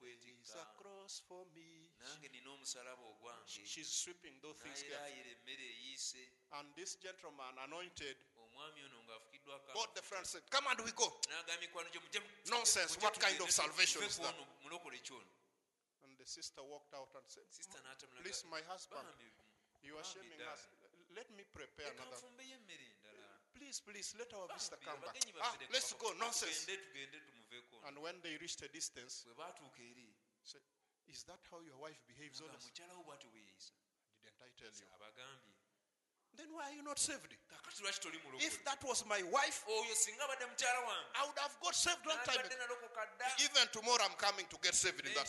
there is a cross for me. nange nina omusalaba ogwange She- She's sweeping those things carefully. n'ayeraayira emmere eyiise And this gentleman anointed, omwami ono ng'afukiddwako both the friends said, Come and we go. n'agamba mikwano gye mujje mu- Nonsense, what kind of salvation is that? ono mulokole kyono And the sister walked out and said, sisita Please, my husband, you are shaming us. Let me prepare another. nfumbeyo emmere endala Please, please, let our visitor come back. Ah, let's go. Nonsense. tugende tugende tumuveeko ono. And when they reached a distance, bwe baatuuka eri said, Is that how your wife behaves on us? mukyala wo bw'ati weeyisa Didn't I tell you? Then why are you not saved? kakati lwaki toli If that was my wife, oyo singa abadde mukyala wange I would have got saved long time ago. Even tomorrow, I'm coming to get saved in that.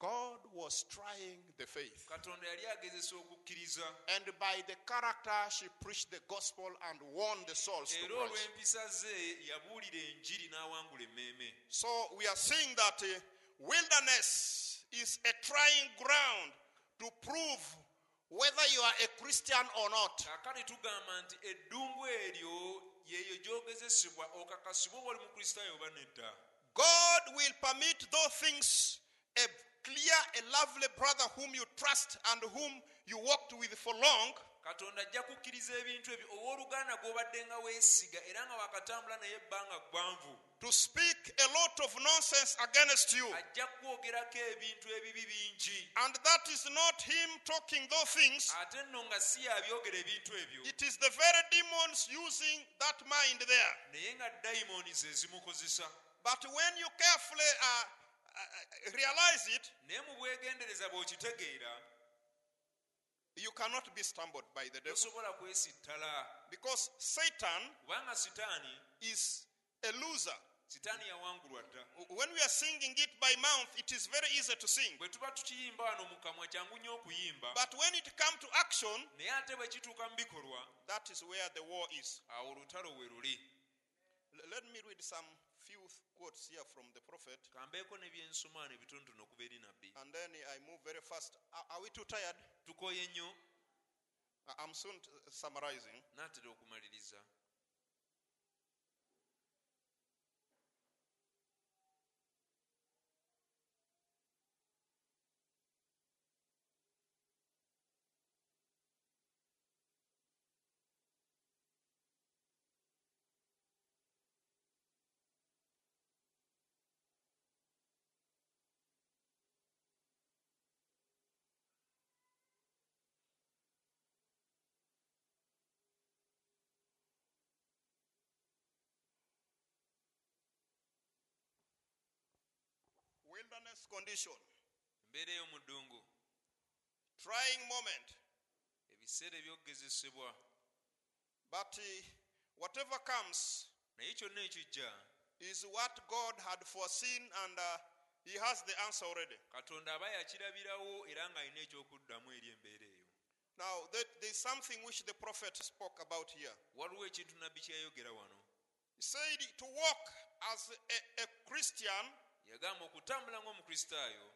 God was trying the faith. katonda yali agezesa okukkiriza And by the character, she preached the gospel and won the souls to Christ. olw'empisa ze yabuulira enjiri n'awangula emmeeme So we are seeing that uh, wilderness is a trying ground to prove whether you are a Christian or not. tugamba nti eddungu eryo yeeyo gy'ogezesebwa okakasibwa oba oli mukristaayo oba nedda? God will permit those things a clear, a lovely brother whom you trust and whom you walked with for long. Katonda ajja kukkiriza ebintu ebyo owooluganda gw'obadde nga weesiga era nga wakatambula naye ebbanga ggwanvu to speak a lot of nonsense against you. ajja kwogerako ebintu ebibi bingi And that is not him talking those things. ate nno nga si yabyogera ebintu ebyo It is the very demons using that mind there. naye nga dayimoni ze zimukozesa But when you carefully uh, uh, realize it, naye mu bwegendereza bw'okitegeera you cannot be stumbled by the devil because Satan is a loser. Sitaani yawangulwa dda When we are singing it by mouth, it is very easy to sing. bwe tuba tukiyimba wano mu kamwa kyangu nnyo okuyimba But when it comes to action, naye ate bwe kituuka mu bikolwa that is where the war is. awo olutalo we luli Let me read some few quotes here from the prophet, kambeeko ne byensomaano okuva eri nabbi and then I move very fast. Are, we too tired? tukooye nnyo I- I'm soon summarizing. okumaliriza Wilderness condition, embeera ey'omu ddungu trying moment. ebiseera ebyokugezesebwa But uh, whatever comes naye kyonna ekijja is what God had foreseen, and uh, He has the answer already. katonda aba yakirabirawo era ng'alina ekyokuddamu eri embeera eyo Now, there- there's something which the prophet spoke about here. waliwo ekintu nabbi kyeyayogera wano He said to walk as a, a Christian, yagamba okutambula ng'omukristaayo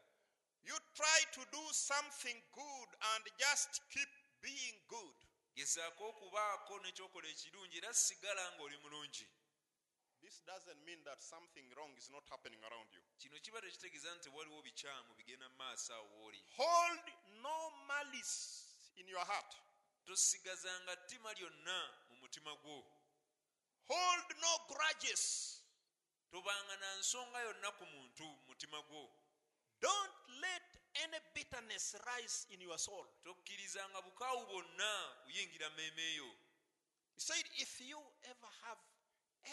you try to do something good and just keep being good. gezaako okubaako n'ekyokola ekirungi era sigala ng'oli mulungi This doesn't mean that something wrong is not happening around you. kino kiba tekitegeeza nti waliwo bikyamu bigenda mu maaso awo wooli Hold no malice in your heart. tosigazanga ttima lyonna mu mutima gwo Hold no grudges. Nsonga yonna ku muntu mu mutima gwo. Don't let any bitterness rise in your soul. tokkirizanga bukaawu bwonna kuyingira mmeeme yo. He said, if you ever have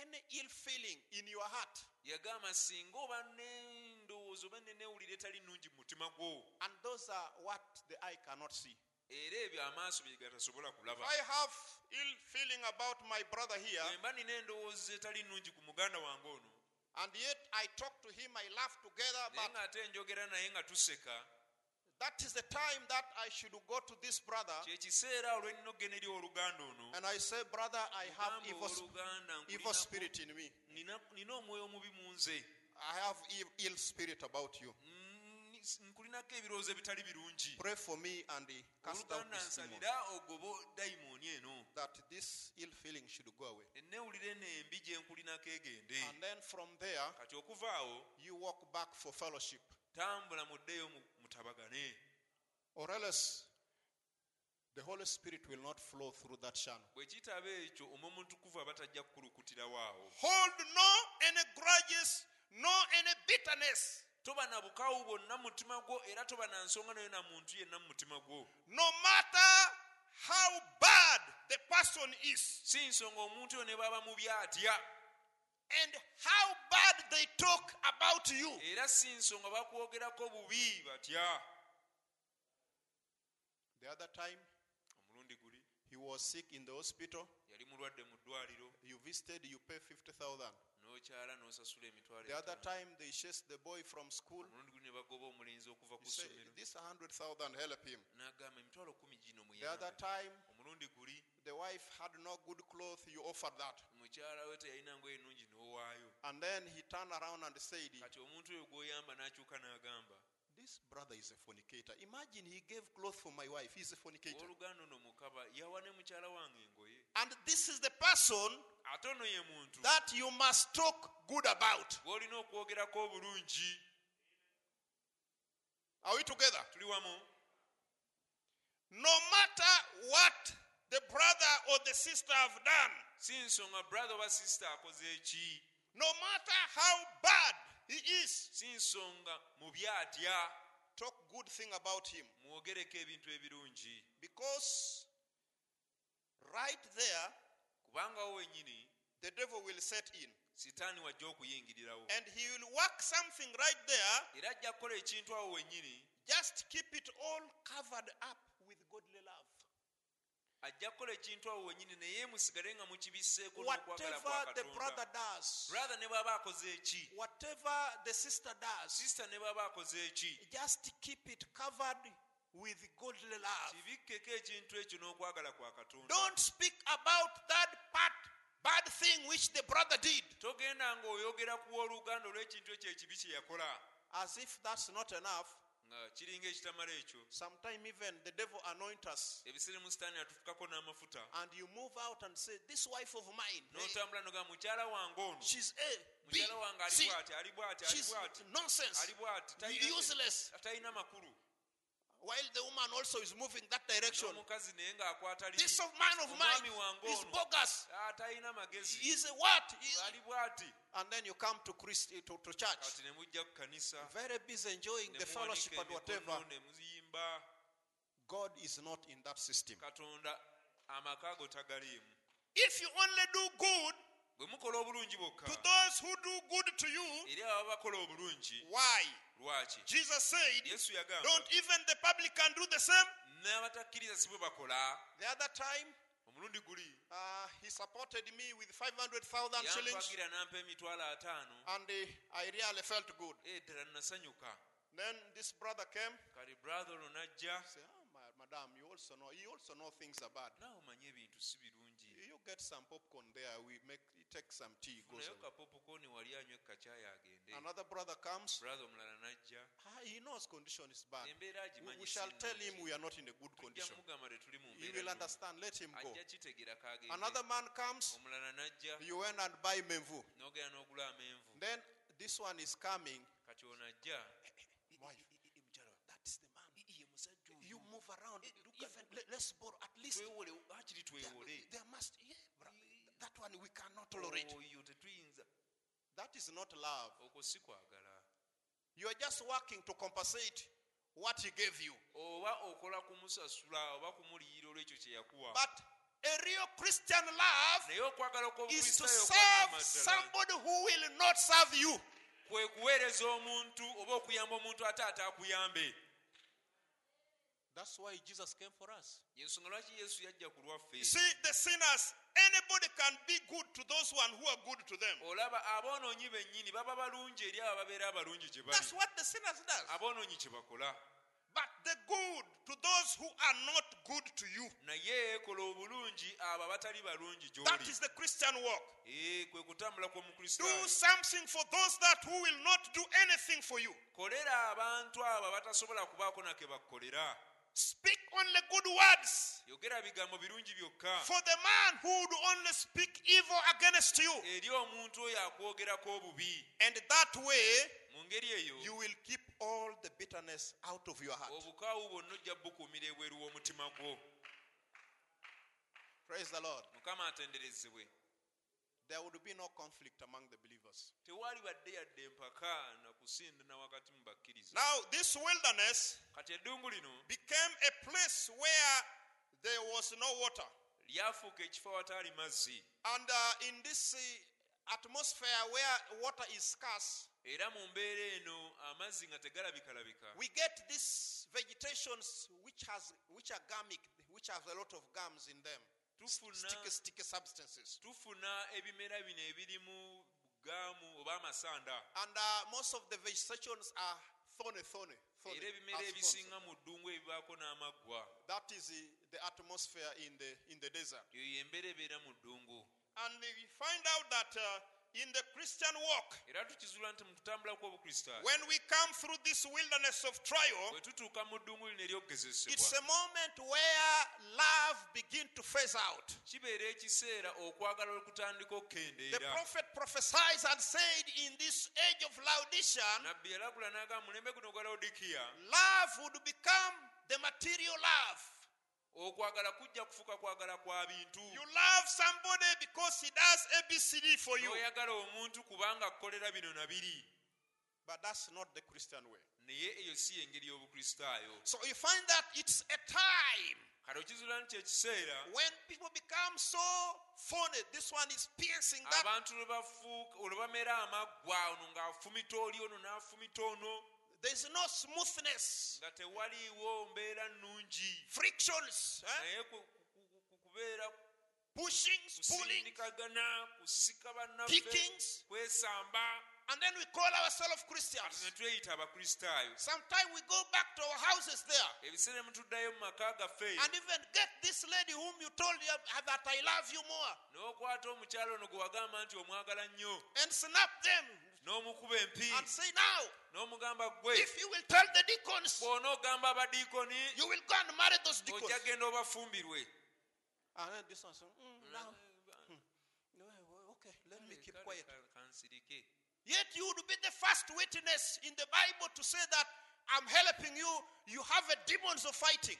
any ill feeling in your heart, yagamba singa oba n'endowooza oba neneewulira etali nnungi mu mutima gwo. and those are what the eye cannot see. era ebyo amaaso bye gatasobola kulaba. I have ill feeling about my brother here, bwe mba nina endowooza etali nnungi ku muganda wange ono and yet I talk to him, I laugh together, but ng'ate njogera naye nga tuseka. that is the time that I should go to this brother. Kyekiseera olwennina okgenda eri oluganda ono. And I say, Brother, I have Mugamba evil, owooluganda, evil spirit in me. nina nina omwoyo omubi mu nze. I have ill spirit about you. Mm. Nkulinako ebirowoozo ebitali birungi Pray for me and cast out this demon, nsalira ogoba dayimooni eno that this ill feeling should go away. enneewulira eno embi gye nkulinako egende And then from there, kati okuva awo you walk back for fellowship. tambula muddeyo mu- mutabagane Or else, the Holy Spirit will not flow through that channel. bwe kitaba ekyo omwoyo omutukuvu aba tajja kukulukutirawo awo Hold no any grudges, no any bitterness. Toba na bukaawu bwonna mu mutima gwo era toba na nsonga nayo na muntu yenna mu mutima gwo No matter how bad the person is si nsonga omuntu oyo ne baba mubi atya and how bad they talk about you. era si nsonga bakwogerako bubi batya The other time, omulundi guli he was sick in the hospital. yali mulwadde mu ddwaliro You visited, you pay 50,000. N'okyala n'osasula emitwalo The other time, they chased the boy from school. omulundi guli ne bagoba omulenzi okuva ku ssomero This 100,000 help him. n'agamba emitwalo kumi gino The other time, omulundi guli the wife had no good clothes. You offered that. mukyala we teyalina ngoye ennungi n'owaayo And then he turned around and said, kati omuntu oyo gw'oyamba n'akyuka n'agamba This brother is a fornicator. Imagine he gave clothes for my wife. He's a fornicator. oluganda ono mukaba yawa ne mukyala wange engoye And this is the person ate ono ye muntu that you must talk good about. gw'olina okwogerako obulungi Are we together? No matter what the brother or the sister have done, si nsonga brother oba akoze eki no matter how bad he is, si nsonga mubi atya good thing about him. mwogereko ebintu ebirungi Because right there, kubangawo the devil will set in. sitaani wajja okuyingirirawo And he will work something right there, era ajja kukola ekintu awo wenyini just keep it all covered up with godly love. Ajja kukola ekintu awo wenyini naye musigale nga mukibisseeko n'okwagala Whatever the brother does, brother ne bw'aba akoze eki? Sister ne bw'aba akoze eki? Just keep it covered with godly love. kibikkeko ekintu ekyo n'okwagala kwa katonda. Don't speak about that part, bad thing which the brother did, togenda ng'oyogera ku wooluganda olw'ekintu ekyo ekibi kye yakola. As if that's not enough. Nga kiringa ekitamala ekyo Sometimes even the devil anoint us, ebiseera mu sitaani atufukako n'amafuta. and you move out and say, "This wife of mine, hey, n'otambula noga mukyala wange ono. She's eh, A, B, mukyala wange ali bw'ati ali bw'ati ali bw'ati nonsense, ali bw'ati useless." talina makulu While the woman also is moving that direction. n'omukazi naye ng'akwata libi. This of man of mine is bogus. Ah, magezi He's a what? He- And then you come to Christ to, to church, kati ne mujja ku kanisa very busy enjoying the fellowship and whatever. emikono ne muyimba God is not in that system. katonda amaka go tagaliimu If you only do good bwe mukola obulungi to those who do good to you, eri bakola obulungi why? lwaki Jesus said, yesu yagamba Don't even the publican do the same. n'abatakkiriza si bwe bakola The other time, omulundi guli uh, he supported me with 500,000 shillings, n'ampa emitwalo ataano and uh, I really felt good. Eh, ddala nasanyuka Then this brother came. kale brother ono najja Say, oh, madam, you also know. You also know things are bad. omanye ebintu si birungi get some popcorn there. We make you take some tea. Goes funayo away. kapopukoni wali anywa ekkacayi agende Another brother comes. brother omulala najja Ah, he knows condition is bad. embeera We, agimanyi we shall tell him we are not in a good condition. mugamba tetuli mu He mbeera will nnungi. understand. Let him go. ajja kitegera kagende Another man comes. omulala najja You went and buy menvu. n'ogenda n'ogula amenvu Then this one is coming. kati ono ajja [laughs] Wife, that is the man. ye musajja You move around. Look, even- even, let, let's borrow at least. twewole There, twewole there must. Yeah, that one we cannot oh, tolerate. oyo tetuyinza That is not love. okwo si kwagala You are just working to compensate what he gave you. oba okola kumusasula oba kumuliyira olwekyo kye yakuwa But a real Christian love is to serve somebody who will not serve you. kwe kuweereza omuntu oba okuyamba omuntu ate ataakuyambe That's why Jesus came for us. yensonga lwaki yesu yajja ku lwaffe You see, the sinners, anybody can be good to those one who are good to them. olaba aboonoonyi bennyini baba balungi eri abo ababeera abalungi gye bali That's what the sinners does. aboonoonyi kye bakola But the good to those who are not good to you. naye kola obulungi abo abatali balungi That gy'oli is the Christian walk. Eh, kwe kutambula Do something for those that who will not do anything for you. Kolera abantu abo abatasobola kubaako nake bakukolera Speak only good words yogera bigambo birungi byokka for the man who would only speak evil against you. eri omuntu oyo akwogerako obubi And that way, mu ngeri eyo you will keep all the bitterness out of your heart. obukaawu bwonna ojja bukuumira ebweru w'omutima gwo Praise the Lord. mukama atenderezebwe There would be no conflict among the believers. tewaali badde yadde empaka na kusindana wakati mu bakkiriza Now, this wilderness kati eddungu lino became a place where there was no water. lyafuuka ekifo awataali mazzi And uh, in this uh, atmosphere where water is scarce, era mu mbeera eno amazzi nga tegalabikalabika we get these vegetations which has which are gummic, which have a lot of gums in them. Tufuna Sticky, sticky substances. tufuna ebimera bino ebirimu gaamu oba amasanda And uh, most of the vegetations are thorny, thorny. era ebimera ebisinga mu ddungu ebibaako n'amaggwa That is the, atmosphere in the in the desert. eyo yembeera ebeera mu ddungu And we find out that uh, in the Christian walk, era tukizuula nti mu kutambula kw'obukristaayo when we come through this wilderness of trial, bwe tutuuka mu ddungu lino it's a moment where love begin to phase out. kibeera ekiseera okwagala okutandika The prophet prophesied and said in this age of Laodicean, nabbi yalagula n'agamba mulembe guno gwa lawodikiya love would become the material love. okwagala kujja kufuuka kwagala kwa bintu You love somebody because he does ABCD for you. n'oyagala omuntu kubanga akukolera bino na biri But that's not the Christian way. naye eyo si y'engeri y'obukristaayo So you find that it's a time kati okizuula nti ekiseera abantu lwe bamera amaggwa ono ng'afumita oli ono n'afumita ono There's no smoothness. Frictions. Eh? Pushings, pullings, pickings. Kusika bannaffe kickings, kwesamba and then we call ourselves Christians. ne tweyita abakristaayo Sometimes we go back to our houses there. Ebiseera mu tuddayo mu maka gaffe eyo and even get this lady whom you told you that I love you more. N'okwata omukyalo ono gwe wagamba nti omwagala nnyo. And snap them. N'omukuba empi. And say, Now, n'omugamba gwe if you will tell the deacons, abadiikoni you will go and marry those deacons. ojja genda obafumbirwe And then this one said, "Mm, now, no, okay, let me keep Kale quiet. ka- kansirike Yet you would be the first witness in the Bible to say that I'm helping you. You have a demons of fighting.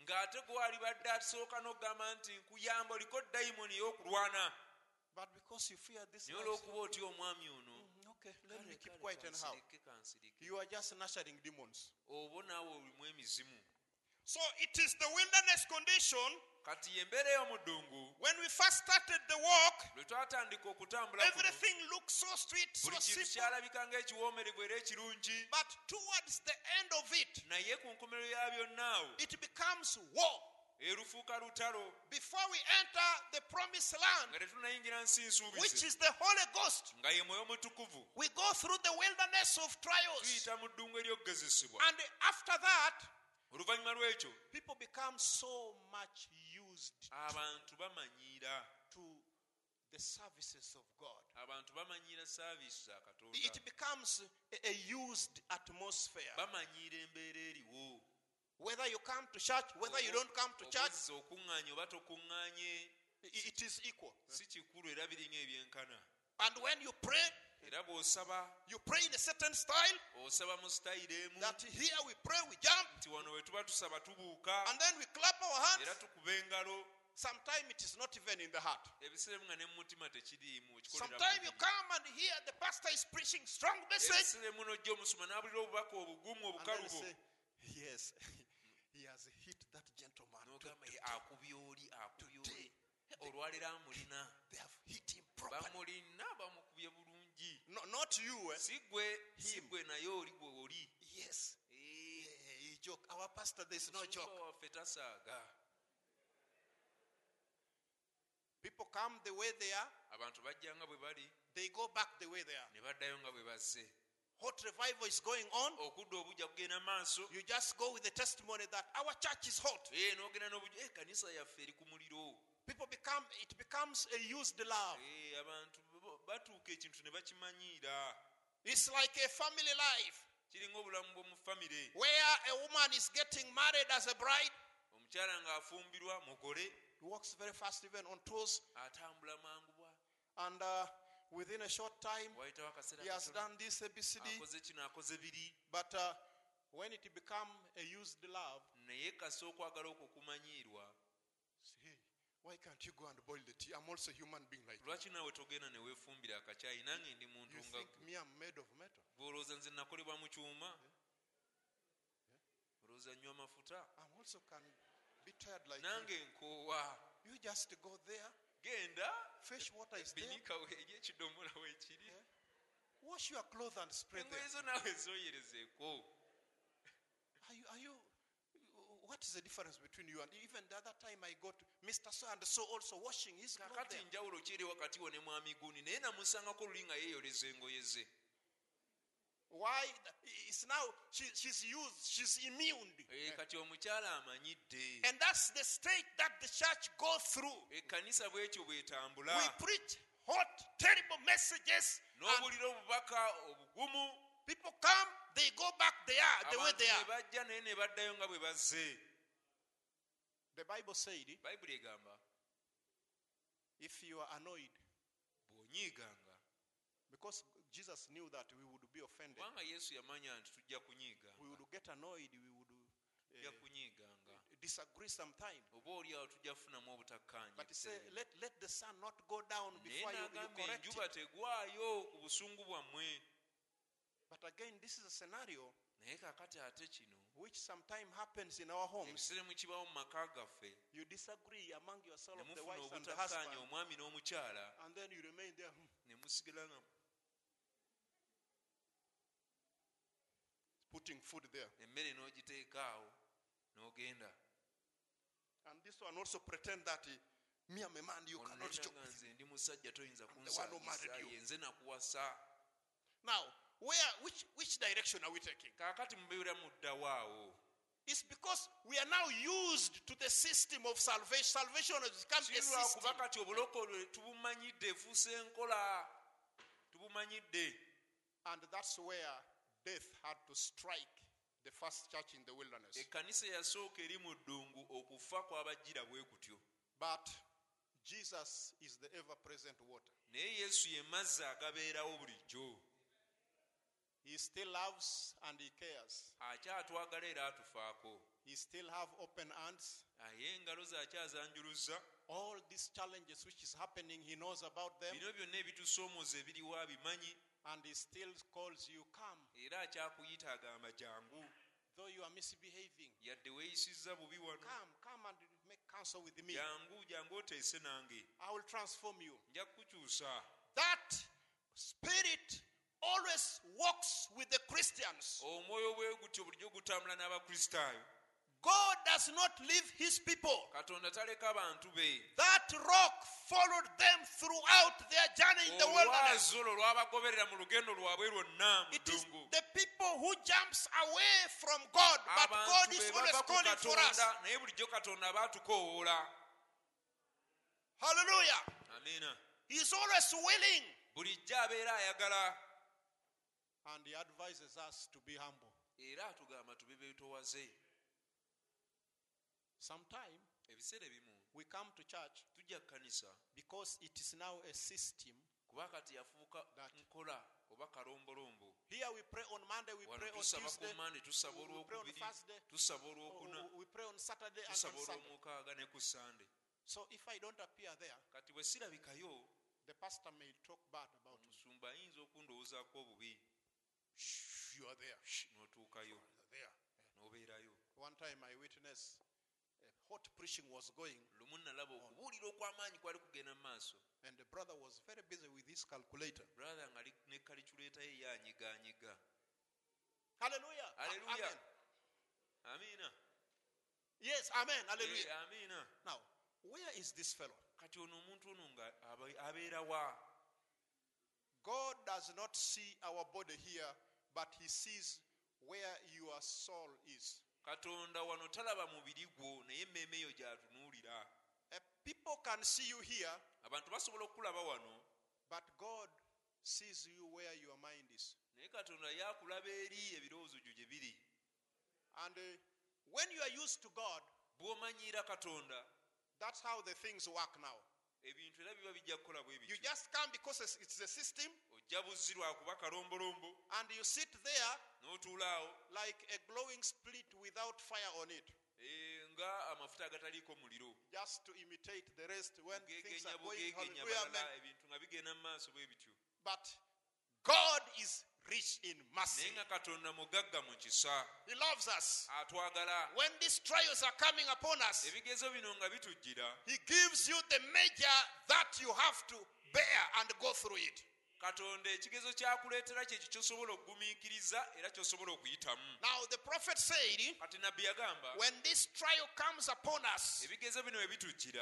ng'ate gwali badde asooka n'okugamba nti nkuyamba oliko dayimoni ey'okulwana But because you fear this, naye life, olw'okuba otya omwami ono "Mm, okay, let me keep quiet and how? kansirike kansirike You are just nurturing demons. oba naawe olimu emizimu So it is the wilderness condition. kati yembeera ey'omu ddungu When we first started the walk, lwe twatandika okutambula everything looked so sweet, so simple. kyalabika ng'ekiwoomererwa era ekirungi But towards the end of it, naye ku nkomerero ya byonna it becomes war. erufuuka lutalo before we enter the promised land, nga tetunayingira nsi which is the Holy Ghost. nga ye mwoyo mutukuvu We go through the wilderness of trials. tuyita mu ddungu eryokugezesebwa And after that, oluvannyuma lw'ekyo people become so much used abantu bamanyiira to the services of God. abantu bamanyiira saaviisi It becomes a, a used atmosphere. bamanyiira embeera eriwo Whether you come to church, whether you don't come to church, obuzza okuŋŋaanya oba tokuŋŋaanye i- it is equal. si kikulu era birimu ebyenkana And when you pray, era bw'osaba you pray in a certain style osaba mu sitayiro emu. that here we pray, we jump, nti wano we tuba tusaba tubuuka. And then we clap our hands. era tukuba engalo. Sometimes it is not even in the heart. Sometimes you come and hear the pastor is preaching strong message, and then say, Yes, [laughs] he has hit that gentleman. n'ogamba To- "Ye, akubye oli akubye oli Today, They have hit him properly. Bamulina bamukubye bulungi No, not you. Eh? si gwe si Him. gwe naye oli gwe oli Yes. Eh, he joke. Our pastor, there is no joke. People come the way they are, abantu bajja nga bwe bali they go back the way they are. ne baddayo nga bwe bazze Hot revival is going on. okudda obujja kugenda maaso You just go with the testimony that our church is hot. Eh, n'ogenda n'obujja "Eh, kanisa yaffe eri ku muliro People become, it becomes a used love. Eh, abantu batuuka ekintu ne bakimanyiira It's like a family life kiringa obulamu bw'omu famire where a woman is getting married as a bride. omukyala ng'afumbirwa mugole He walks very fast, even on toes. atambula mangu bwa And uh, within a short time, he has done this ABCD. akoze kino akoze biri But uh, when it become a used love, naye kasa okwagala okwo kumanyiirwa say, hey, why can't you go and boil the tea? I'm also a human being like you. lwaki naawe togenda ne akacyayi nange ndi muntu You think me I'm made of metal? bw'olowooza nze nakolebwa mu kyuma eh? olowooza nnyo amafuta I'm also can be tired like nange you. nkoowa You just go there, genda fresh water is there, ekidomola weekiri Yeah. wash your clothes and spray engoye them. zo naawe zooyerezeeko Are you, are you, what is the difference between you and even the other time I got Mr. So and so also washing his clothes njawulo ki eri wakati wo ne mwami guuni naye namusangako luli nga yeeyoleza engoye ze Why? It's now, she, she's used, she's immune. Eh, kati omukyala amanyidde And that's the state that the church go through. ekkanisa bwetambula We preach hot, terrible messages, and n'obulira obubaka obugumu people come, they go back they are, the way they are. bajja naye ne baddayo nga bwe bazze The Bible said, bayibuli egamba if you are annoyed, bw'onyiiganga because Jesus knew that we would be offended, kubanga yesu yamanya nti tujja kunyiiganga we would get annoyed, we would tujja uh, kunyiiganga disagree sometime. oba oliawo tujja kufunamu obutakkaanya But he said, ekiseera. let, let the sun not go down before you, you n'agamba correct enjuba it. tegwayo ku busungu bwammwe But again, this is a scenario naye kakati ate kino which sometimes happens in our homes. ebiseera mu mu maka gaffe. You disagree among yourself, the wife and the husband, omwami n'omukyala. And then you remain there. Ne musigala nga putting food there. emmere n'ogiteeka awo n'ogenda. And this one also pretend that eh, me am a man, you cannot n'era joke nga with nze ndi musajja toyinza I'm the one who married kunsaagisa you. ye nze nakuwasa. Now, where which which direction are we taking? kaakati mubeera muddawo awo It's because we are now used to the system of salvation. Salvation has become a system. kuba kati obulokole tubumanyidde efuuse enkola tubumanyidde And that's where death had to strike the first church in the wilderness. ekkanisa eyasooka eri mu ddungu okufa kwabajjira bwe kutyo But Jesus is the ever present water. He still loves and he cares. akyatwagala era atufaako He still have open hands. aye engalo ze akyazanjuluza All these challenges which is happening, he knows about them. bino byonna ebitusoomooza ebiriwo abimanyi And he still calls you, come. era akyakuyita agamba jangu Though you are misbehaving, yadde weeyisizza bubi wano come, come and make counsel with me. jangu jangu oteese nange I will transform you. nja kukukyusa That spirit always walks with the Christians. omwoyo bwe gutyo bulijjo gutambula n'abakristaayo God does not leave his people. katonda taleka bantu be That rock followed them throughout their journey in the wilderness. olwazi olwo lwabagoberera mu lugendo lwabwe lwonna mu It is ddungu the people who jumps away from God, but God abantu is be always bava ku calling for us. katonda naye bulijjo katonda aba atukoowoola Hallelujah. amiina He is always willing. bulijjo abeera ayagala And he advises us to be humble. era atugamba tube beetowaze Sometime ebiseera ebimu we come to church tujja kkanisa because it is now a system. kuba kati yafuuka nkola oba kalombolombo Here we pray on Monday, we wano pray on tusaba ku Tuesday, mande tusaba we pray on olwokubiri tusaba we- olwokuna we pray on Saturday and tusaba olwomukaaga ne ku sande So if I don't appear there, kati bwe sirabikayo pastor may talk bad about me. omusumba ayinza okundowoozaako obubi you are there. N'otuukayo you are there. n'obeerayo One time I witnessed a hot preaching was going, lumu nalaba okubuulira okw'amaanyi kwali kugenda mu maaso and the brother was very busy with his calculator. brother nga ne kalikuleeta ye yanyiganyiga Hallelujah. A- Hallelujah. Amen. amiina Yes, amen. Hallelujah. Eh, amiina Now, where is this fellow? kati ono omuntu ono nga aba- God does not see our body here, but He sees where your soul is. katonda wano talaba mubiri gwo naye emmeeme gyatunuulira people can see you here, abantu basobola wano but God sees you where your mind is. naye katonda yakulaba eri ebirowoozo gyo gye biri And uh, when you are used to God, katonda that's how the things work now. ebintu era biba bijja kukola bwe You just come because it's a system, ojja buzzi lwakuba kalombolombo and you sit there n'otuula awo like a glowing split without fire on it, eh, nga amafuta agataliiko muliro just to imitate the rest when things are going. Hallelujah, ebintu nga bigenda mu maaso bwe bityo But God is rich in mercy. naye nga katonda mugagga mu kisa He loves us. When these trials are coming upon us, ebigezo bino nga bitujjira He gives you the measure that you have to bear and go through it. Katonda ekigezo kyakuleetera kyekyo kyosobola okugumiikiriza era kyosobola okuyitamu. Now, the prophet said, kati nabbi yagamba when this trial comes upon us, ebigezo bino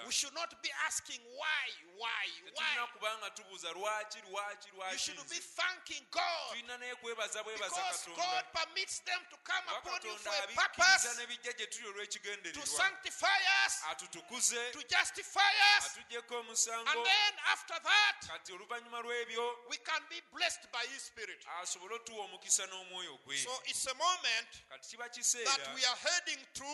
we should not be asking why, why, why. kubanga tubuuza lwaki lwaki You should be thanking God tulina naye kwebaza bwebaza because God permits them to come upon you for a purpose n'ebijja gye tuli to olw'ekigendererwa sanctify us, atutukuze to justify us, atuggyeko and omusango then after that, kati oluvannyuma lw'ebyo we can be blessed by His Spirit. Ah, asobole otuwa omukisa n'omwoyo gwe So it's a moment that we are heading to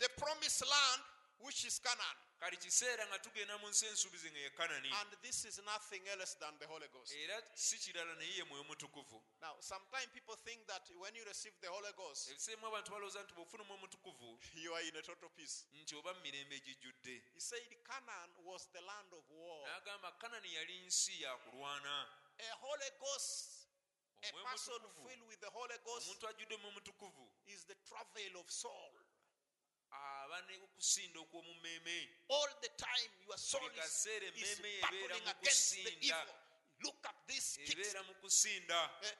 the promised land, which is Canaan. kati kiseera nga tugenda mu nsi ensuubizi nga ye kanani And this is nothing else than the Holy Ghost. era si kirala naye ye mwoyo mutukuvu Now, sometimes people think that when you receive the Holy Ghost, ebiseemu abantu balowooza nti bw'ofuna omwoyo mutukuvu you are in a total peace. nti oba mu mirembe egijjudde He said Canaan was the land of war. n'agamba kanani yali nsi ya kulwana A Holy Ghost, a person filled with the Holy Ghost, omuntu ajjudde omwoyo mutukuvu is the travail of soul. aba All the time, your soul Buli is, kaseera emmeeme battling ebeera mu against the kusinda. evil. Look at this kicks. ebeera mu kusinda there-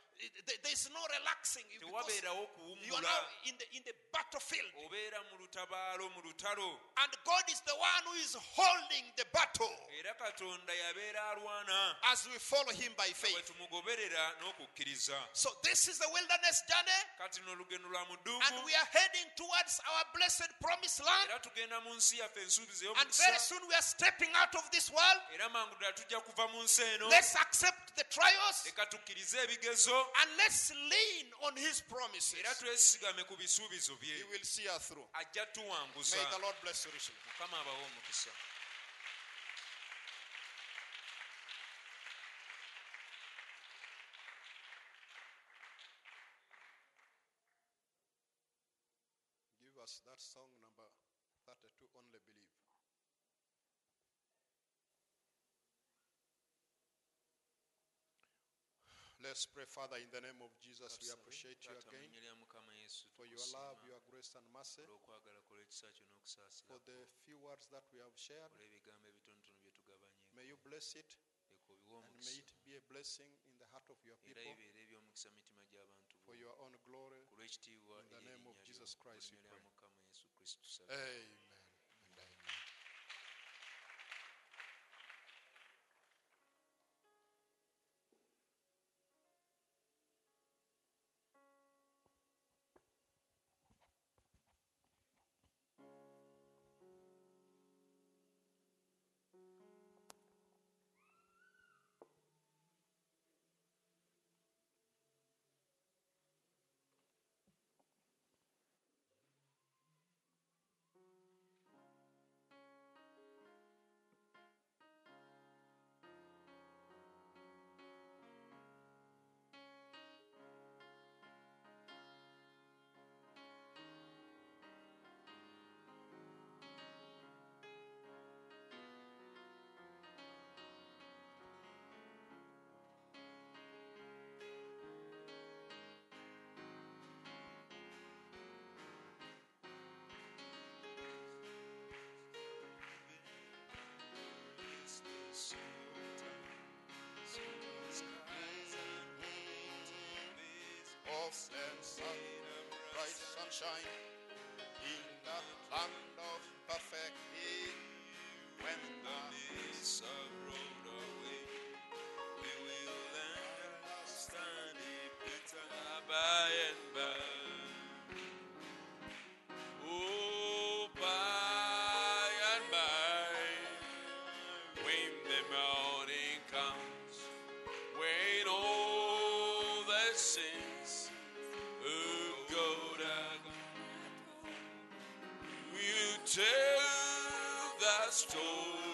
There's no relaxing. You are now in the in the battlefield, obeera mu lutabaalo mu lutalo. And God is the one who is holding the battle. Era katonda yabeera alwana. As we follow Him by faith. So this is the wilderness journey, kati no olugendo lwa and we are heading towards our blessed promised land. era tugenda mu nsi yaffe ensuubizi And very soon we are stepping out of this world. era mangu ddala tujja kuva mu nsi eno. Let's accept the trials. Leka tukkirize ebigezo and let's lean on His promises. era twesigame ku bisuubizo bye He will see us through. ajja tuwanguza May the Lord bless you richly. mukama abawe omukisa Give us that song number 32, Only Believe. Let's pray, Father, in the name of Jesus. We appreciate you again for your love, your grace, and mercy. For the few words that we have shared, may you bless it. And may it be a blessing in the heart of your people for your own glory. In the name of Jesus Christ, we pray. Amen. bright sunshine in the land of perfect heat when the needs are sins of gold and will you tell story?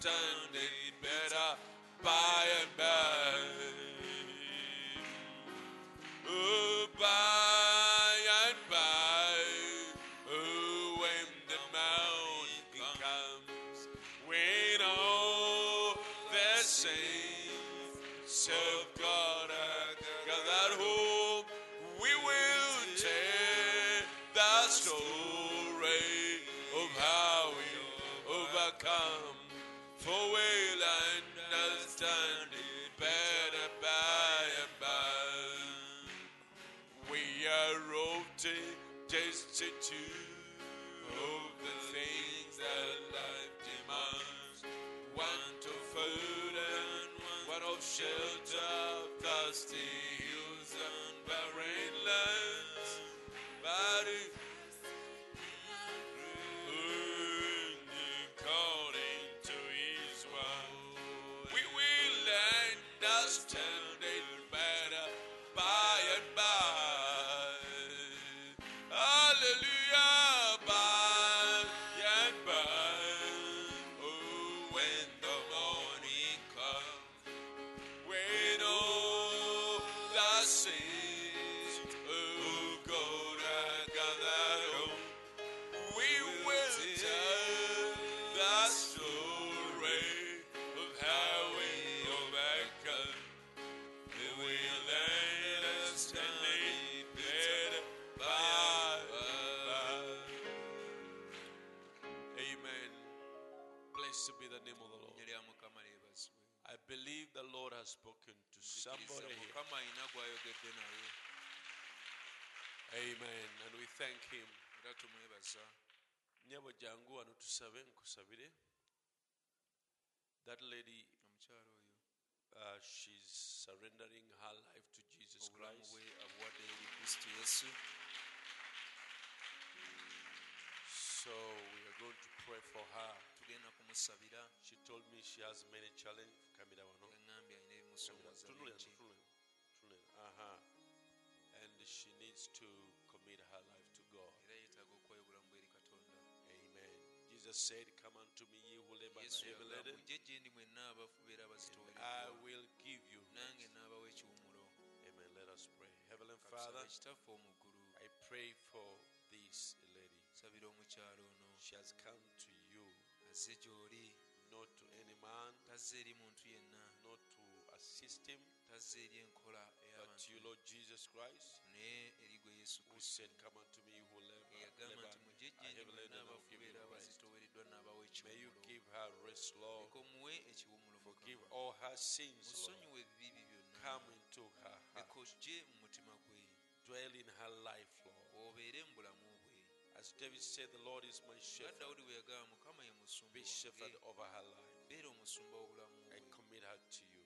stunned Somebody. Amen. And we thank him. that lady uh, she's surrendering her life to jesus christ So we are going to pray for her. She told me she has many challenges someone aha. Uh-huh. And she needs to commit her life to God. Amen. Jesus said, Come unto me, ye who labor and heavy laden, I will give you. Amen. Let us pray. Heavenly Father, I pray for this lady. She has come to you, not to any man, a system, tazze eri enkola but you, Lord Jesus Christ, naye yesu who said, Come unto me, who labor, eyagamba nti mujje and gye are heavy laden, I will give you abafubeera rest. abazitoowereddwa n'abawa May you ekiwumulo give her rest, Lord. leka omuwe ekiwumulo Forgive all her sins, Lord. musonyiwe ebibi byonna Come into her heart. leka ojje mu mutima gwe Dwell in her life, Lord. obeere mu bulamu bwe As David said, the Lord is my shepherd. dawudi bwe yagamba mukama ye musumba Be shepherd over her life. I commit her to you.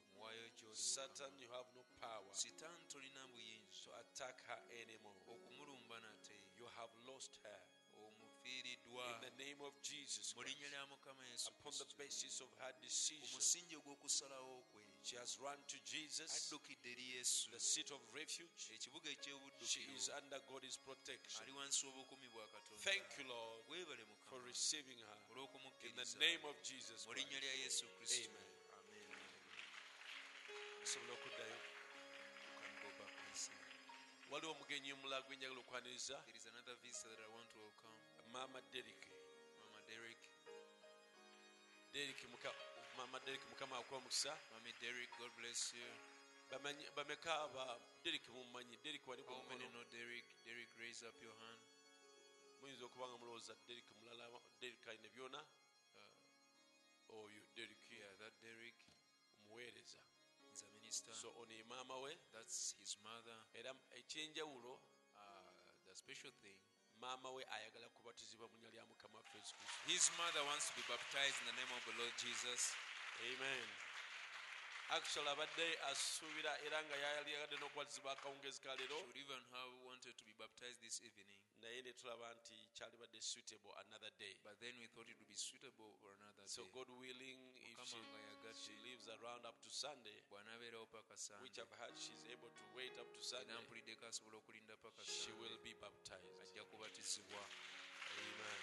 Satan, you have no power sitaani tolina buyinza to attack her anymore. okumulumba nate You have lost her. omufiiriddwa In the name of Jesus mu linnya Christ, lya mukama yesu upon the basis of her decision, ogw'okusalawo kwe she has run to Jesus, addukidde eri yesu the seat of refuge. ekibuga She is under God's protection. ali wansi w'obukumi bwa katonda Thank you, Lord, for mukama receiving her. In the olw'okumukkiriza name of Jesus mu linnya Christ. lya yesu kristo Amen. amen Osobola okuddayo. Can go back and see. waliwo omugenyi omulala gwe njagala okwaniriza maama Mama Derek. muka- maama derek mukama akuwa omukisa Mommy Derek, God bless you. Bamanyi- bameka aba derek mumumanyi derek wali many mukono know Derek? Derek, raise up your hand. muyinza okuba nga mulowooza derek mulala derek alina byona Uh, oyo derek yeah, that Derek omuweereza minister. so on ye maama we That's his mother. era ekyenjawulo Uh, the special thing, maama we ayagala kubatizibwa mu nnya lya mukama waffe yesu kristo his mother wants to be baptized in the name of the Lord Jesus. amen actually abadde asuubira era nga yali yagadde n'okubatizibwa akawungezi ka She leero would even have wanted to be baptized this evening, naye ne tulaba nti kyalibadde suitable another day. But then we thought it would be suitable for another day. so day. god willing if she, she lives around up to sunday which i've heard she's able to wait up to sunday era mpuliddeko asobola okulinda paka she will be baptized. Ajja kubatizibwa. amen.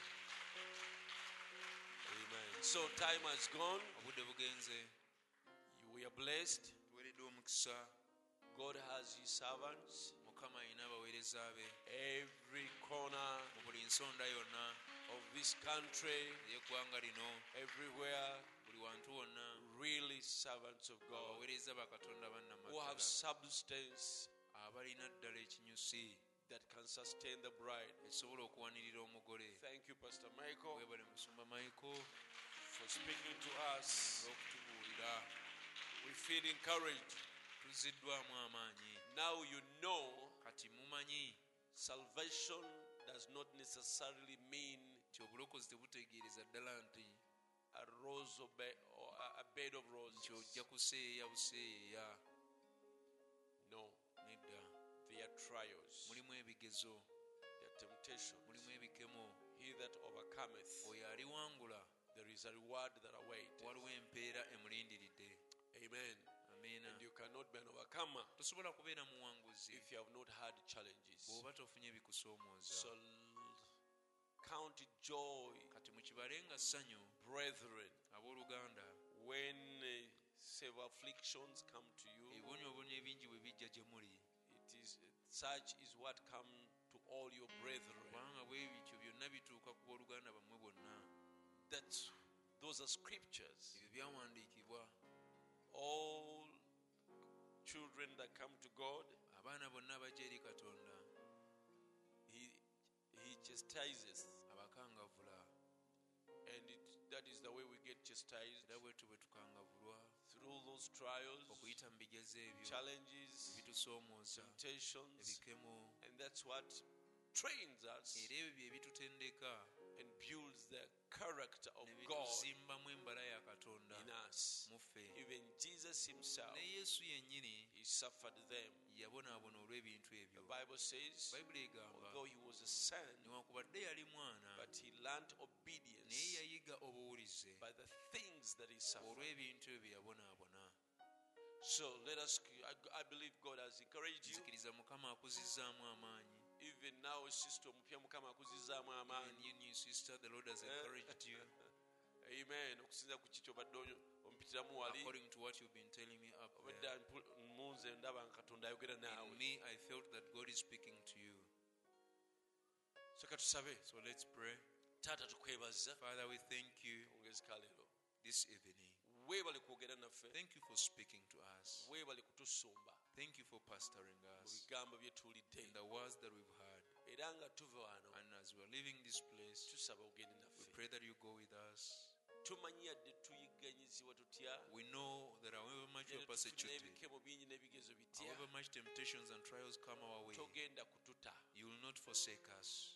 Amen. So time has gone. Obudde bugenze. We are blessed. God has his servants mukama alina abaweereza be every corner mu buli nsonda yonna. of this country ey'eggwanga lino. everywhere buli wantu wonna. really servants of god abaweereza bakatonda who have substance abalina ddala ekinyusi. that can sustain the bride. Ekisobola okuwanirira omugole. Thank you pastor michael webale musumba michael. for speaking to us. We feel encouraged. Now you know kati mumanyi salvation does not necessarily mean nti obulokozi tebutegeereza ddala nti a rose of or a- bed of roses. ojja kuseeyeeya buseeyeeya no nedda they are trials. Mulimu ebigezo. They are temptations. Mulimu ebikemo. He that overcometh oyo aliwangula there is a reward that awaits. Waliwo empeera emulindiridde. Amen and you cannot be an overcomer tosobola kubeera muwanguzi. if you have not had challenges. Bw'oba tofunye ebikusoomooza so count joy. Kati mukibalenga ssanyu brethren abooluganda when uh, afflictions come to you ebibonyoobonyo ebingi bwe bijja gye muli. it is such is what come to all your brethren. Kubanga bwe bityo byonna bituuka ku booluganda bammwe bonna. That those are scriptures. Ebyo byawandiikibwa. All children that come to god abaana bonna abajja eri katonda. he he chastises. Abakangavula and it, that is the way we get chastised. Era bwetu bwe tukangavulwa through those trials okuyita mu bigezo ebyo challenges ebitusoomooza temptations. ebikemo and that's what trains us era ebyo bye bitutendeka and builds the character of god bituzimbamu embala ya katonda. in us. Even jesus himself ne yesu yennyini he suffered them. the bible says although he was a son newankubadde yali mwana but he learned obedience by the things that he suffered. olw'ebintu ebyo yabonaabona. So let us I, I believe god has encouraged you nzikiriza mukama akuzizzaamu amaanyi even now sister omupya mukama akuzizaamu amaanyi you new sister. The Lord has eh? encouraged you. [laughs] amen okusinza ku kiki obadde ompitiramu wali According to what you've been telling me up obadde there. ampu- munze ndaba nga katonda ayogera naawe In me, I felt that God is speaking to you. soka tusabe So let's pray. taata tukwebaza Father, we thank you kaleero this evening. weebale kwogera naffe Thank you for speaking to us. weebale kutusumba Thank you for pastoring mu us bigambo bye tuwulidde in the words that we've heard. era nga tuva wano And as we're leaving this place, tusaba ogende we pray that you go with us. tumanyi yadde tuyigganyizibwa tutya We know that however much persecuted, ebikemo bingi n'ebigezo bitya however much temptations and trials come our way, togenda kututa you will not forsake us.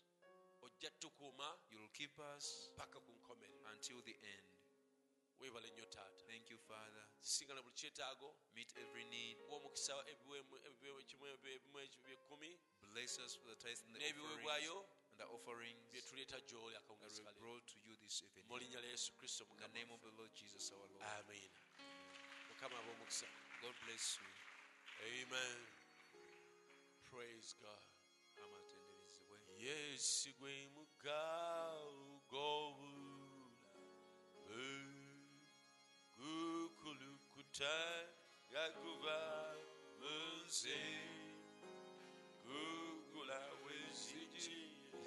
ojja tukuuma You will keep us paka ku nkomerero until the end. Weebale nnyo taata Thank you, Father. singana buli kyetaago Meet every need. w'omukisa ebimu ebyekumi Bless us for the tithes the n'ebiweebwayo and the offerings bye tuleeta gy'oli that we brought to you this evening. mu linnya lya yesu kristo In the name of the Lord Jesus our Lord. mukama God bless you. amen praise god Kama atenderezebwe. yesu gwe mugga ogw'obulamu gukulukuta gaguba mu nsi gugulawo enzigi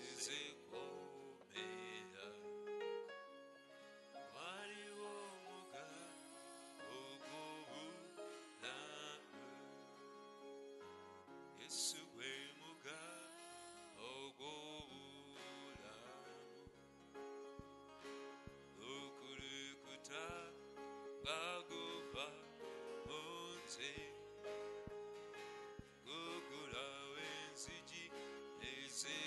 ezikomera waliwo omuga ogw'obulamu yesu gwe muga ogw'obulamu okulukuta nze gugulawo enzigi ezikomera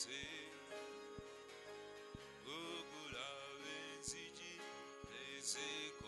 nze gugulawo enzigi ezikomera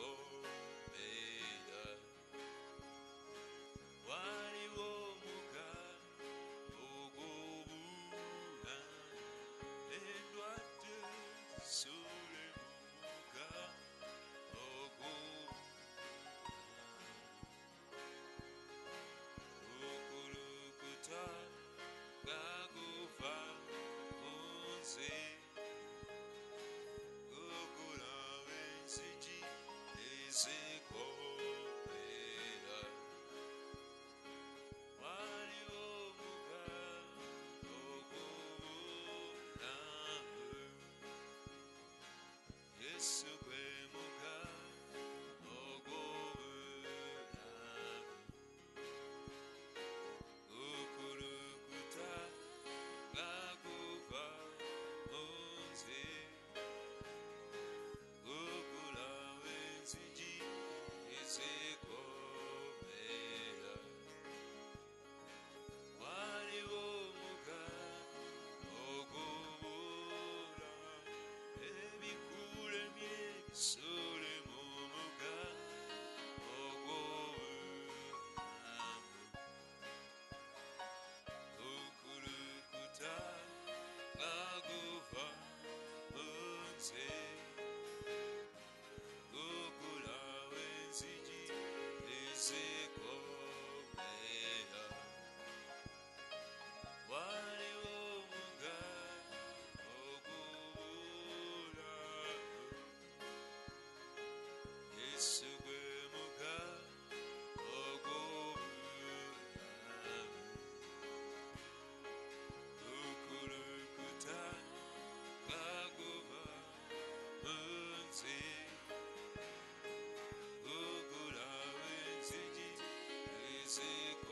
music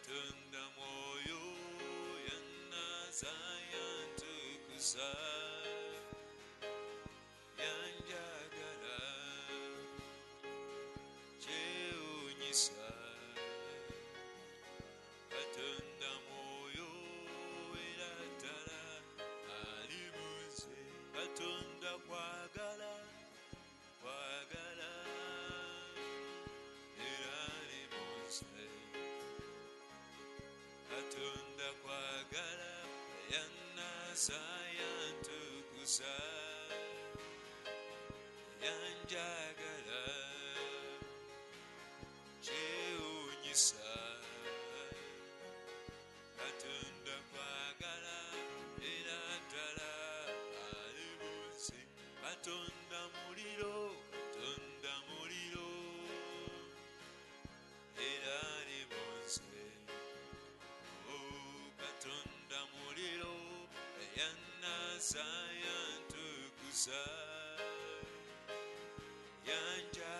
atunda mwoyo yanazaya ntukuza katonda kwagala ya nasa Zion to Kusai Yanja